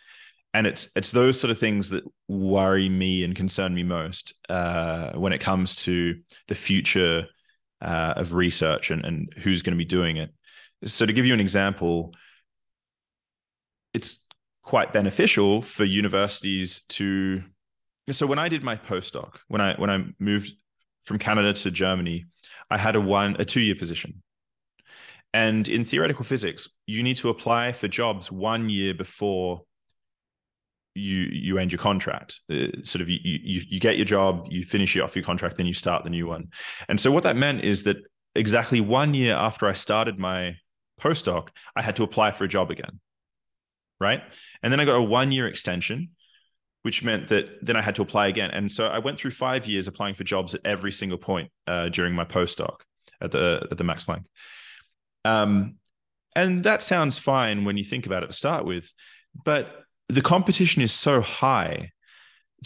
And it's it's those sort of things that worry me and concern me most uh, when it comes to the future uh, of research and, and who's going to be doing it. So to give you an example, it's quite beneficial for universities to so when I did my postdoc, when I when I moved from Canada to Germany, I had a one a two year position. And in theoretical physics, you need to apply for jobs one year before you you end your contract. Uh, sort of you, you you get your job, you finish off your contract, then you start the new one. And so what that meant is that exactly one year after I started my postdoc, I had to apply for a job again. Right. And then I got a one year extension which meant that then I had to apply again. And so I went through five years applying for jobs at every single point uh, during my postdoc at the at the Max Planck. Um, and that sounds fine when you think about it to start with, but the competition is so high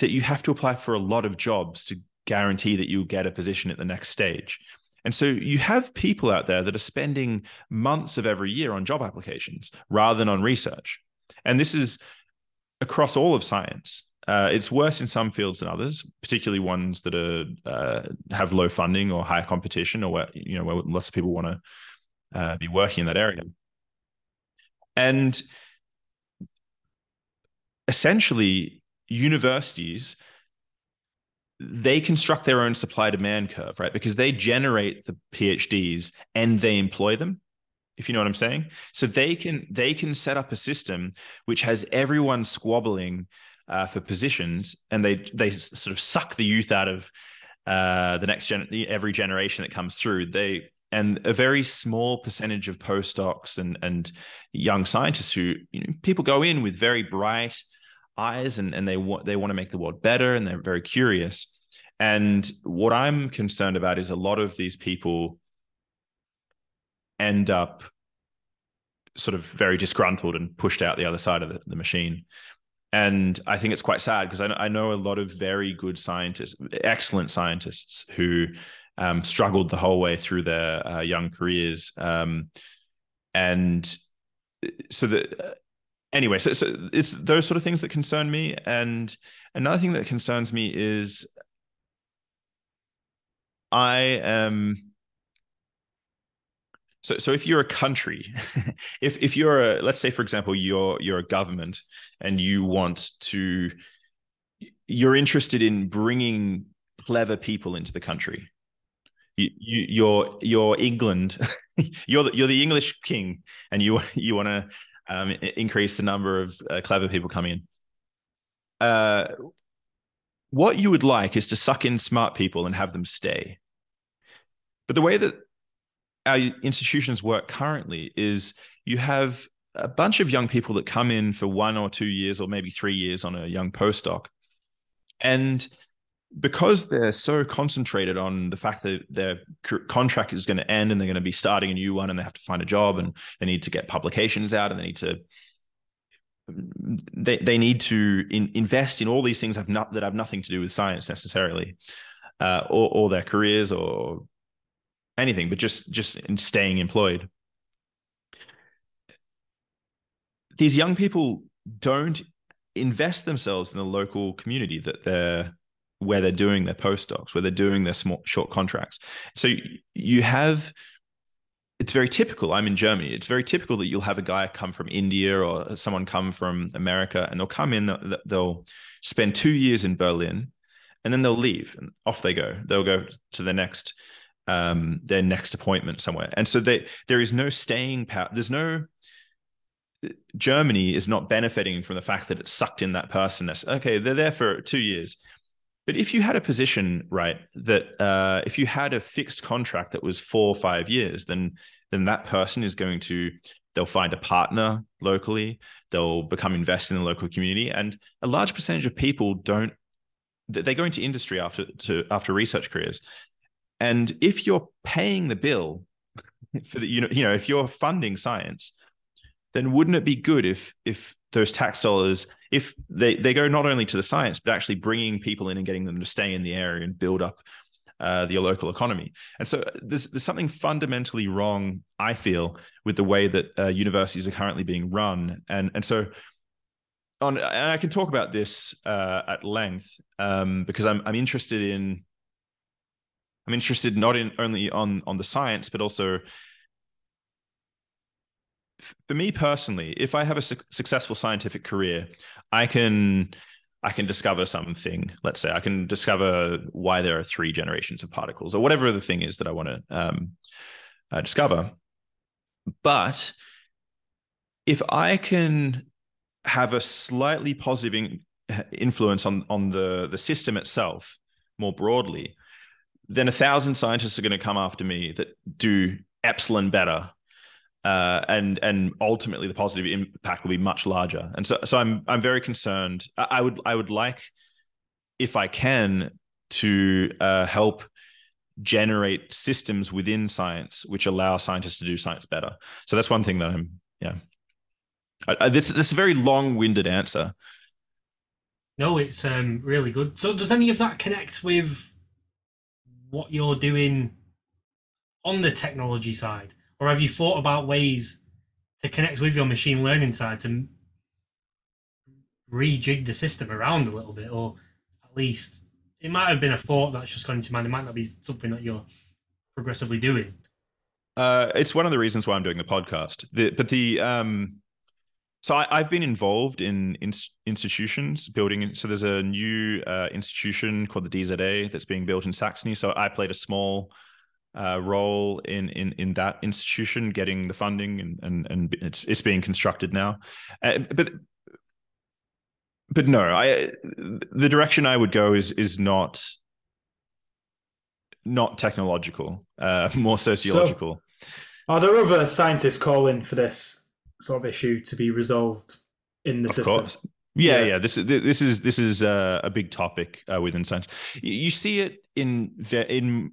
that you have to apply for a lot of jobs to guarantee that you'll get a position at the next stage. And so you have people out there that are spending months of every year on job applications rather than on research. And this is across all of science. Uh, it's worse in some fields than others, particularly ones that are uh, have low funding or high competition, or where you know where lots of people want to uh, be working in that area. And essentially, universities they construct their own supply demand curve, right? Because they generate the PhDs and they employ them if you know what I'm saying. So they can they can set up a system which has everyone squabbling uh, for positions, and they they sort of suck the youth out of uh, the next gen every generation that comes through. They and a very small percentage of postdocs and and young scientists who you know, people go in with very bright eyes and and they want they want to make the world better and they're very curious. And what I'm concerned about is a lot of these people end up sort of very disgruntled and pushed out the other side of the, the machine. And I think it's quite sad because I, I, know a lot of very good scientists, excellent scientists who um, struggled the whole way through their uh, young careers. Um, and so that, uh, anyway, so, so it's those sort of things that concern me. And another thing that concerns me is I am so, so if you're a country, *laughs* if if you're a let's say for example you're you're a government and you want to you're interested in bringing clever people into the country. You, you you're you're England, *laughs* you're the, you're the English king, and you *laughs* you want to um, increase the number of uh, clever people coming in. Uh, what you would like is to suck in smart people and have them stay. But the way that our institutions work currently is you have a bunch of young people that come in for one or two years or maybe three years on a young postdoc. And because they're so concentrated on the fact that their contract is going to end and they're going to be starting a new one and they have to find a job and they need to get publications out and they need to they, they need to in, invest in all these things have not that have nothing to do with science necessarily uh, or, or their careers or anything, but just just in staying employed. These young people don't invest themselves in the local community that they're where they're doing their postdocs, where they're doing their small short contracts. So you have it's very typical. I'm in Germany. It's very typical that you'll have a guy come from India or someone come from America, and they'll come in. They'll spend two years in Berlin, and then they'll leave, and off they go. They'll go to the next um, their next appointment somewhere. And so they, there is no staying power. There's no Germany is not benefiting from the fact that it sucked in that person. Okay, they're there for two years. But if you had a position, right, that uh, if you had a fixed contract that was four or five years, then then that person is going to they'll find a partner locally, they'll become invested in the local community, and a large percentage of people don't they go into industry after to after research careers. And if you're paying the bill *laughs* for the you know you know if you're funding science, then wouldn't it be good if if those tax dollars if they they go not only to the science but actually bringing people in and getting them to stay in the area and build up uh, the local economy. And so uh, there's there's something fundamentally wrong, I feel, with the way that uh, universities are currently being run. And and so on, and I can talk about this uh, at length um, because I'm I'm interested in I'm interested not in only on on the science but also for me personally, if I have a su- successful scientific career, I can I can discover something. Let's say I can discover why there are three generations of particles, or whatever the thing is that I want to um, uh, discover. But if I can have a slightly positive in- influence on on the the system itself more broadly, then a thousand scientists are going to come after me that do epsilon better uh, and and ultimately the positive impact will be much larger. And so so I'm I'm very concerned. I, would I would like, if I can, to uh, help generate systems within science which allow scientists to do science better. So that's one thing that I'm yeah. I, I, this this is a very long-winded answer. No, it's um, really good. So does any of that connect with what you're doing on the technology side? Or have you thought about ways to connect with your machine learning side to rejig the system around a little bit, or at least it might have been a thought that's just gone into mind. It might not be something that you're progressively doing. Uh, it's one of the reasons why I'm doing the podcast. The, but the um, so I, have been involved in, in, institutions building. So there's a new uh, institution called the DZA that's being built in Saxony. So I played a small uh, role in in in that institution, getting the funding, and and and it's it's being constructed now. Uh, but but no, I the direction I would go is is not not technological, uh, more sociological. So, are there other scientists calling for this sort of issue to be resolved in the of system? Course. Yeah, yeah, yeah. This is this is this is uh, a big topic uh, within science. You see it in in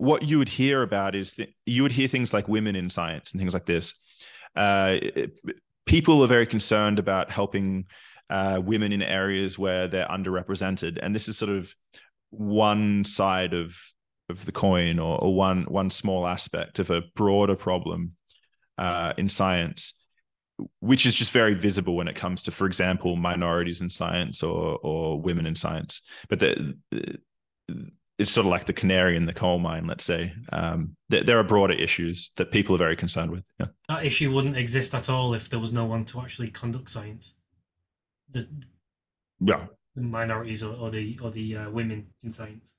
what you would hear about is that you would hear things like women in science and things like this. Uh, people are very concerned about helping uh, women in areas where they're underrepresented, and this is sort of one side of of the coin, or, or one one small aspect of a broader problem uh, in science, which is just very visible when it comes to, for example, minorities in science or or women in science. But the, the it's sort of like the canary in the coal mine, let's say. Um, there, there, are broader issues that people are very concerned with. Yeah. That issue wouldn't exist at all if there was no one to actually conduct science. The, yeah. The minorities or, or the or the uh, women in science.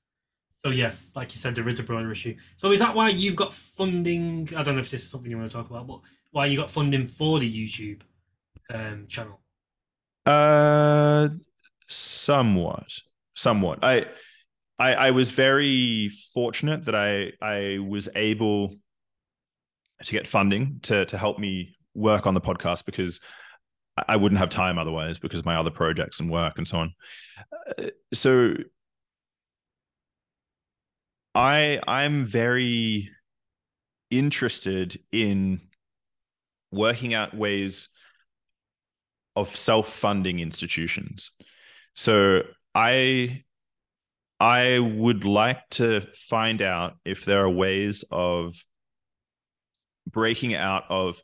So yeah, like you said, there is a broader issue. So is that why you've got funding? I don't know if this is something you want to talk about, but why you got funding for the YouTube um, channel? Uh, somewhat, somewhat. I I, I was very fortunate that I I was able to get funding to to help me work on the podcast because I wouldn't have time otherwise because of my other projects and work and so on. Uh, so I I'm very interested in working out ways of self-funding institutions. So I I would like to find out if there are ways of breaking out of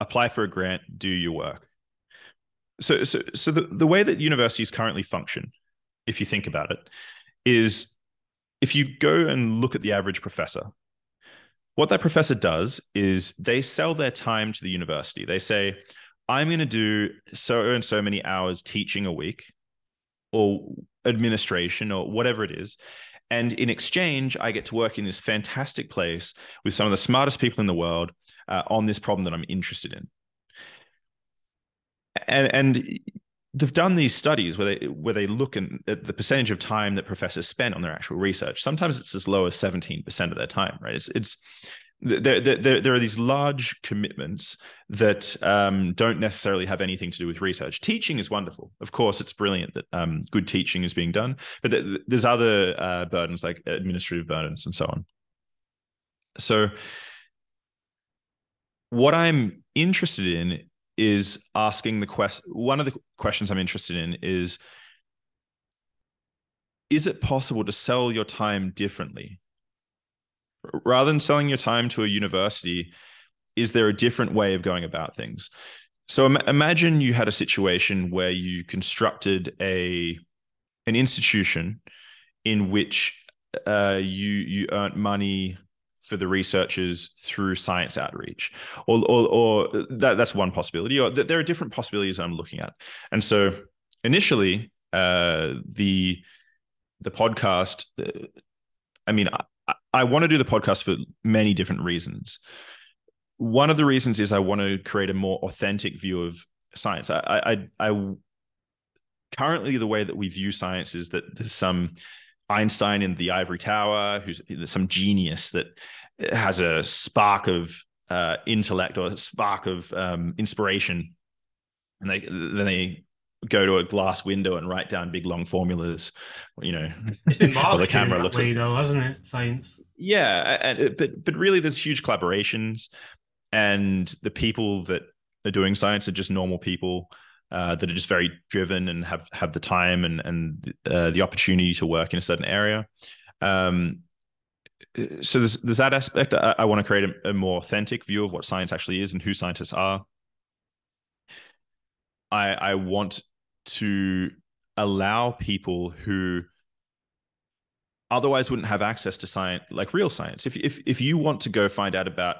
apply for a grant, do your work. So, so, so the, the way that universities currently function, if you think about it, is if you go and look at the average professor, what that professor does is they sell their time to the university. They say, I'm going to do so and so many hours teaching a week or administration or whatever it is. And in exchange, I get to work in this fantastic place with some of the smartest people in the world uh, on this problem that I'm interested in. And, and they've done these studies where they where they look at the percentage of time that professors spend on their actual research. Sometimes it's as low as 17% of their time, right? It's, it's there, there, there are these large commitments that um, don't necessarily have anything to do with research. Teaching is wonderful. Of course, it's brilliant that um, good teaching is being done, but there's other uh, burdens like administrative burdens and so on. So what I'm interested in is asking the quest. One of the questions I'm interested in is is it possible to sell your time differently? Rather than selling your time to a university, is there a different way of going about things? So Im- imagine you had a situation where you constructed a an institution in which uh, you you earned money for the researchers through science outreach, or or, or that, that's one possibility. Or there are different possibilities I'm looking at, and so initially uh, the the podcast. Uh, I mean, I, want to do the podcast for many different reasons. One of the reasons is I want to create a more authentic view of science. I, I, I currently the way that we view science is that there's some Einstein in the ivory tower who's some genius that has a spark of uh, intellect or a spark of um, inspiration, and they then they go to a glass window and write down big long formulas. You know, *laughs* the camera looks way, at, though, hasn't it? Science. Yeah, and, but but really, there's huge collaborations, and the people that are doing science are just normal people. Uh, that are just very driven and have have the time and and uh, the opportunity to work in a certain area. Um, so there's, there's that aspect. I, I want to create a, a, more authentic view of what science actually is and who scientists are. I I want to allow people who otherwise wouldn't have access to science like real science. If, if if you want to go find out about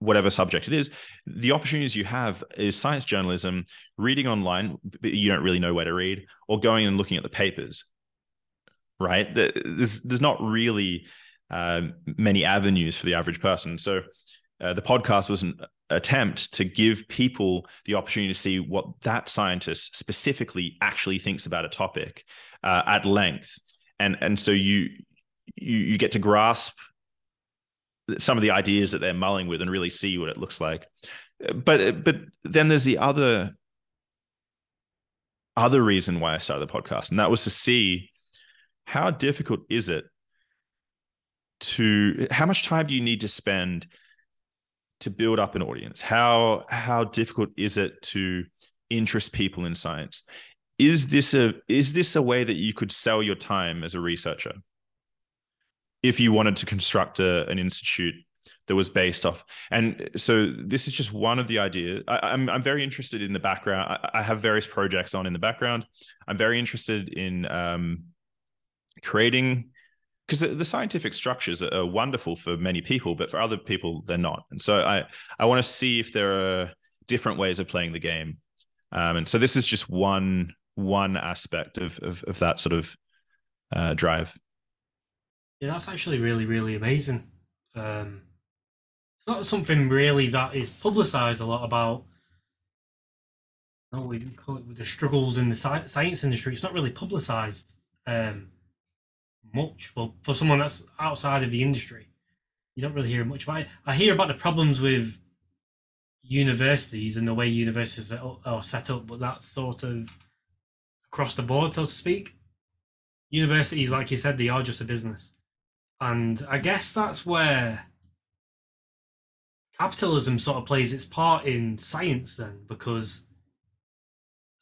whatever subject it is the opportunities you have is science journalism reading online but you don't really know where to read or going and looking at the papers right? There's there's not really uh, many avenues for the average person. So uh, the podcast was an attempt to give people the opportunity to see what that scientist specifically actually thinks about a topic uh, at length. And and so you, you you get to grasp some of the ideas that they're mulling with and really see what it looks like. But but then there's the other other reason why I started the podcast and that was to see how difficult is it to how much time do you need to spend to build up an audience? How how difficult is it to interest people in science? Is this a is this a way that you could sell your time as a researcher? If you wanted to construct a, an institute that was based off, and so this is just one of the ideas. I, am I'm, I'm very interested in the background. I, I, have various projects on in the background. I'm very interested in um, creating because the, scientific structures are, wonderful for many people, but for other people they're not. And so I I want to see if there are different ways of playing the game. Um, and so this is just one one aspect of of, of that sort of uh, drive. Yeah, that's actually really really amazing. Um, it's not something really that is publicized a lot about. No, we call it the struggles in the science industry. It's not really publicized. Um, much for, for someone that's outside of the industry. You don't really hear much about it. I hear about the problems with universities and the way universities are set up, but that's sort of across the board, so to speak. Universities, like you said, they are just a business. And I guess that's where capitalism sort of plays its part in science then, because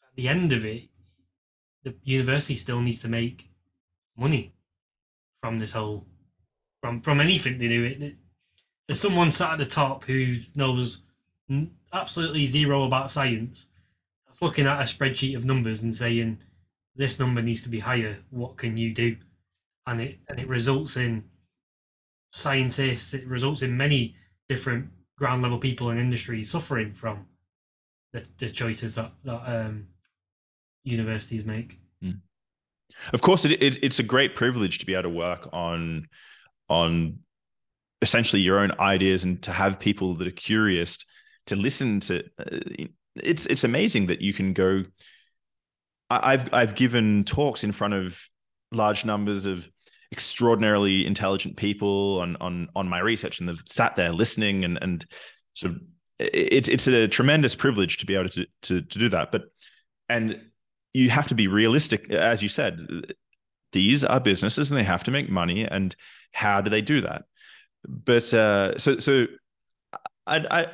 at the end of it, the university still needs to make money from this whole from from anything they do. It, there's someone sat at the top who knows absolutely zero about science. That's looking at a spreadsheet of numbers and saying this number needs to be higher. What can you do? And it and it results in scientists. It results in many different ground level people in industries suffering from the, the choices that that um, universities make. Mm. Of course, it, it, it's a great privilege to be able to work on on essentially your own ideas and to have people that are curious to listen to. Uh, it's it's amazing that you can go. I've I've given talks in front of large numbers of extraordinarily intelligent people on on on my research, and they've sat there listening and and sort of it's it's a tremendous privilege to be able to to to do that. But and you have to be realistic, as you said. These are businesses, and they have to make money. And how do they do that? But uh, so so, I, I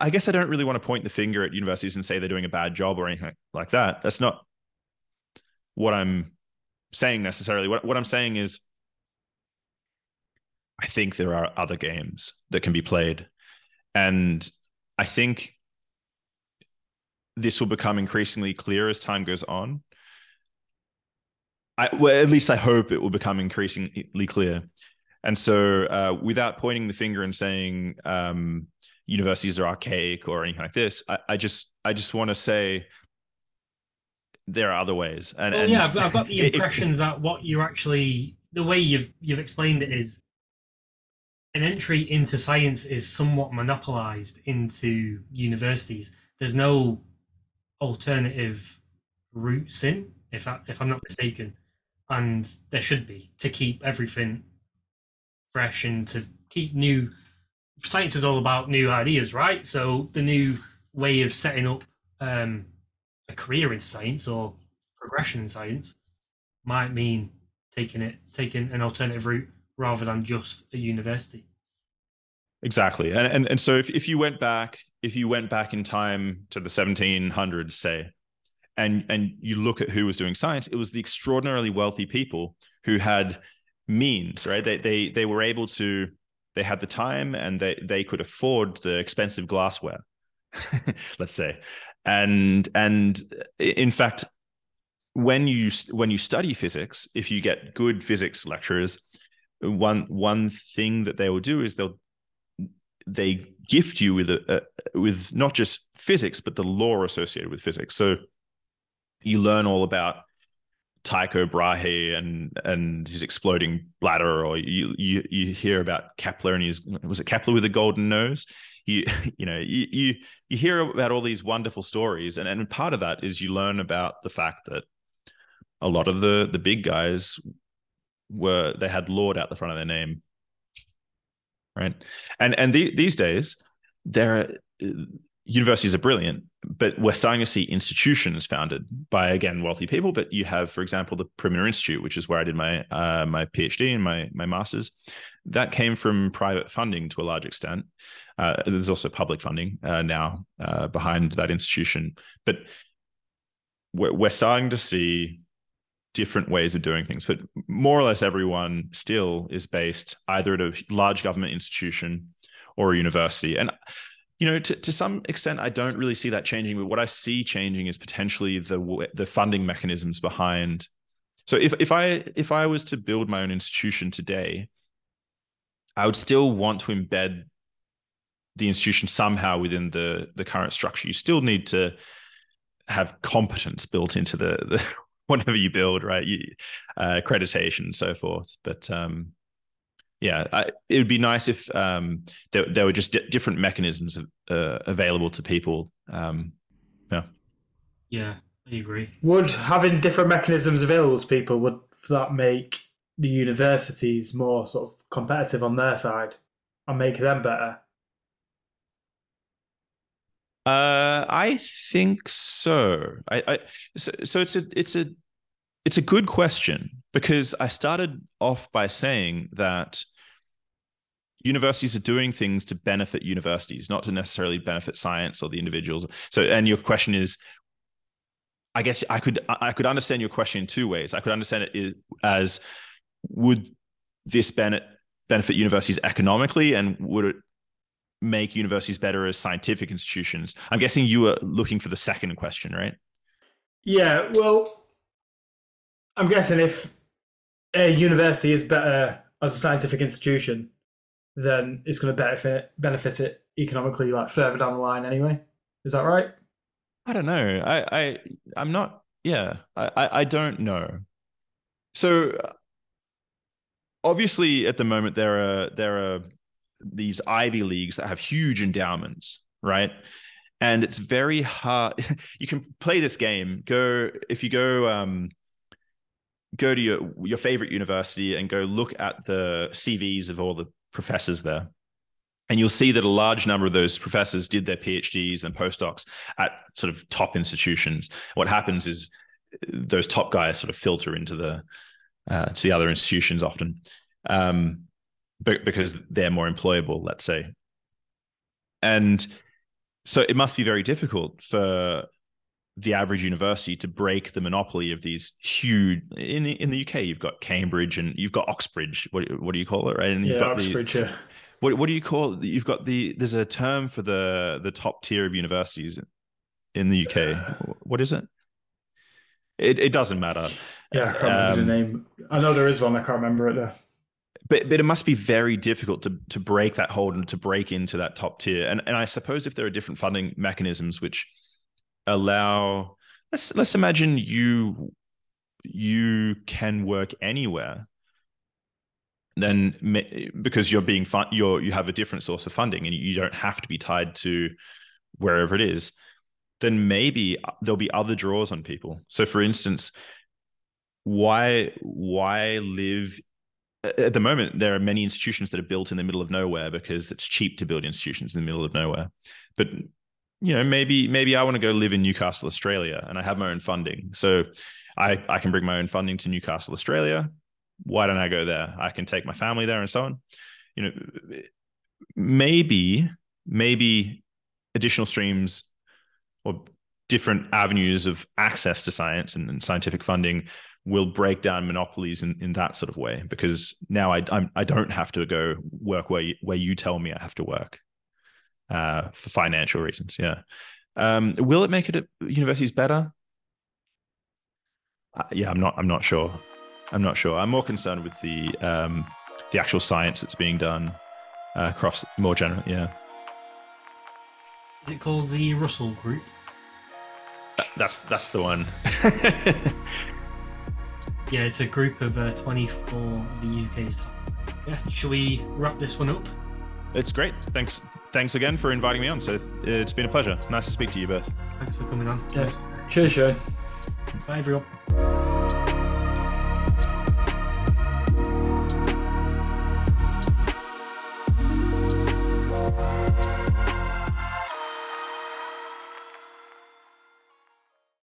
I guess I don't really want to point the finger at universities and say they're doing a bad job or anything like that. That's not what I'm saying necessarily. What what I'm saying is I think there are other games that can be played. And I think this will become increasingly clear as time goes on. I, well, at least I hope it will become increasingly clear. And so, uh, without pointing the finger and saying um, universities are archaic or anything like this, I, I just, I just want to say there are other ways. And, well, and yeah, I've, I've, got the *laughs* impression if, that what you're actually the way you've you've explained it is an entry into science is somewhat monopolized into universities. There's no alternative routes in, if I, if I'm not mistaken, and there should be to keep everything fresh and to keep new. Science is all about new ideas, right? So the new way of setting up um, a career in science or progression in science might mean taking it taking an alternative route rather than just a university. Exactly. And, and and so if, if you went back, if you went back in time to the 1700s, say, and and you look at who was doing science, it was the extraordinarily wealthy people who had means, right? They they they were able to they had the time and they they could afford the expensive glassware, *laughs* let's say. And and in fact, when you when you study physics, if you get good physics lecturers, one one thing that they will do is they'll they gift you with a, a, with not just physics but the lore associated with physics. So you learn all about Tycho Brahe and and his exploding bladder, or you you you hear about Kepler and his was it Kepler with a golden nose? You *laughs* you know you you you hear about all these wonderful stories, and and part of that is you learn about the fact that a lot of the the big guys were they had Lord out the front of their name right? And and the, these days, there are universities are brilliant, but we're starting to see institutions founded by again wealthy people. But you have, for example, the Perimeter Institute, which is where I did my uh, my PhD and my my master's. That came from private funding to a large extent. Uh, there's also public funding uh, now uh, behind that institution, but we're, we're starting to see different ways of doing things, but more or less everyone still is based either at a large government institution or a university. And you know, to, to some extent, I don't really see that changing. But what I see changing is potentially the the funding mechanisms behind. So if if I if I was to build my own institution today, I would still want to embed the institution somehow within the the current structure. You still need to have competence built into the, the *laughs* whatever you build, right? You, uh, accreditation and so forth. But um, yeah, I, it would be nice if um, there, there were just d- different mechanisms of, uh, available to people. Um, yeah. Yeah, I agree. Would having different mechanisms available to people would that make the universities more sort of competitive on their side and make them better? Uh, I think so. I, I so, so it's a it's a it's a good question because I started off by saying that universities are doing things to benefit universities, not to necessarily benefit science or the individuals. So, and your question is, I guess I could I could understand your question in two ways. I could understand it as would this benefit benefit universities economically, and would it make universities better as scientific institutions? I'm guessing you were looking for the second question, right? Yeah, well, I'm guessing if a university is better as a scientific institution, then it's going to benefit benefit it economically, like further down the line. Anyway, is that right? I don't know. I I I'm not. Yeah, I I, I don't know. So obviously, at the moment, there are there are these Ivy leagues that have huge endowments, right? And it's very hard. *laughs* you can play this game. Go if you go um, go to your your favorite university and go look at the CVs of all the professors there. And you'll see that a large number of those professors did their PhDs and postdocs at sort of top institutions. What happens is those top guys sort of filter into the uh, to the other institutions often. Um, because they're more employable, let's say. And so it must be very difficult for the average university to break the monopoly of these huge in in the UK you've got Cambridge and you've got Oxbridge what what do you call it right and you've yeah, got Oxbridge. the, yeah. what what do you call it? you've got the there's a term for the the top tier of universities in the UK what is it it, it doesn't matter Yeah, I can't remember Um, the name. I know there is one. I can't remember it though. But but it must be very difficult to to break that hold and to break into that top tier. And and I suppose if there are different funding mechanisms which allow let's let's imagine you you can work anywhere then because you're being fun you're you have a different source of funding and you don't have to be tied to wherever it is then maybe uh, there'll be other draws on people so for instance why why live at the moment there are many institutions that are built in the middle of nowhere because it's cheap to build institutions in the middle of nowhere. But you know maybe maybe i want to go live in newcastle australia and i have my own funding. So i i can bring my own funding to newcastle australia. Why don't i go there? I can take my family there and so on. You know maybe maybe additional streams or different avenues of access to science and, and scientific funding will break down monopolies in, in that sort of way because now I I'm, I don't have to go work where you, where you tell me I have to work uh, for financial reasons. Yeah. Um, will it make it at universities better? Uh, yeah, I'm not. I'm not sure. I'm not sure. I'm more concerned with the um, the actual science that's being done uh, across more general. Yeah, Is it called the Russell Group? that's that's the one. *laughs* Yeah, it's a group of uh, 24 of the UK's top. Yeah, should we wrap this one up? it's great. Thanks. Thanks again for inviting me on. So it's been a pleasure. Nice to speak to you both. Thanks for coming on. Yeah. Cheers, Shane. Bye, everyone.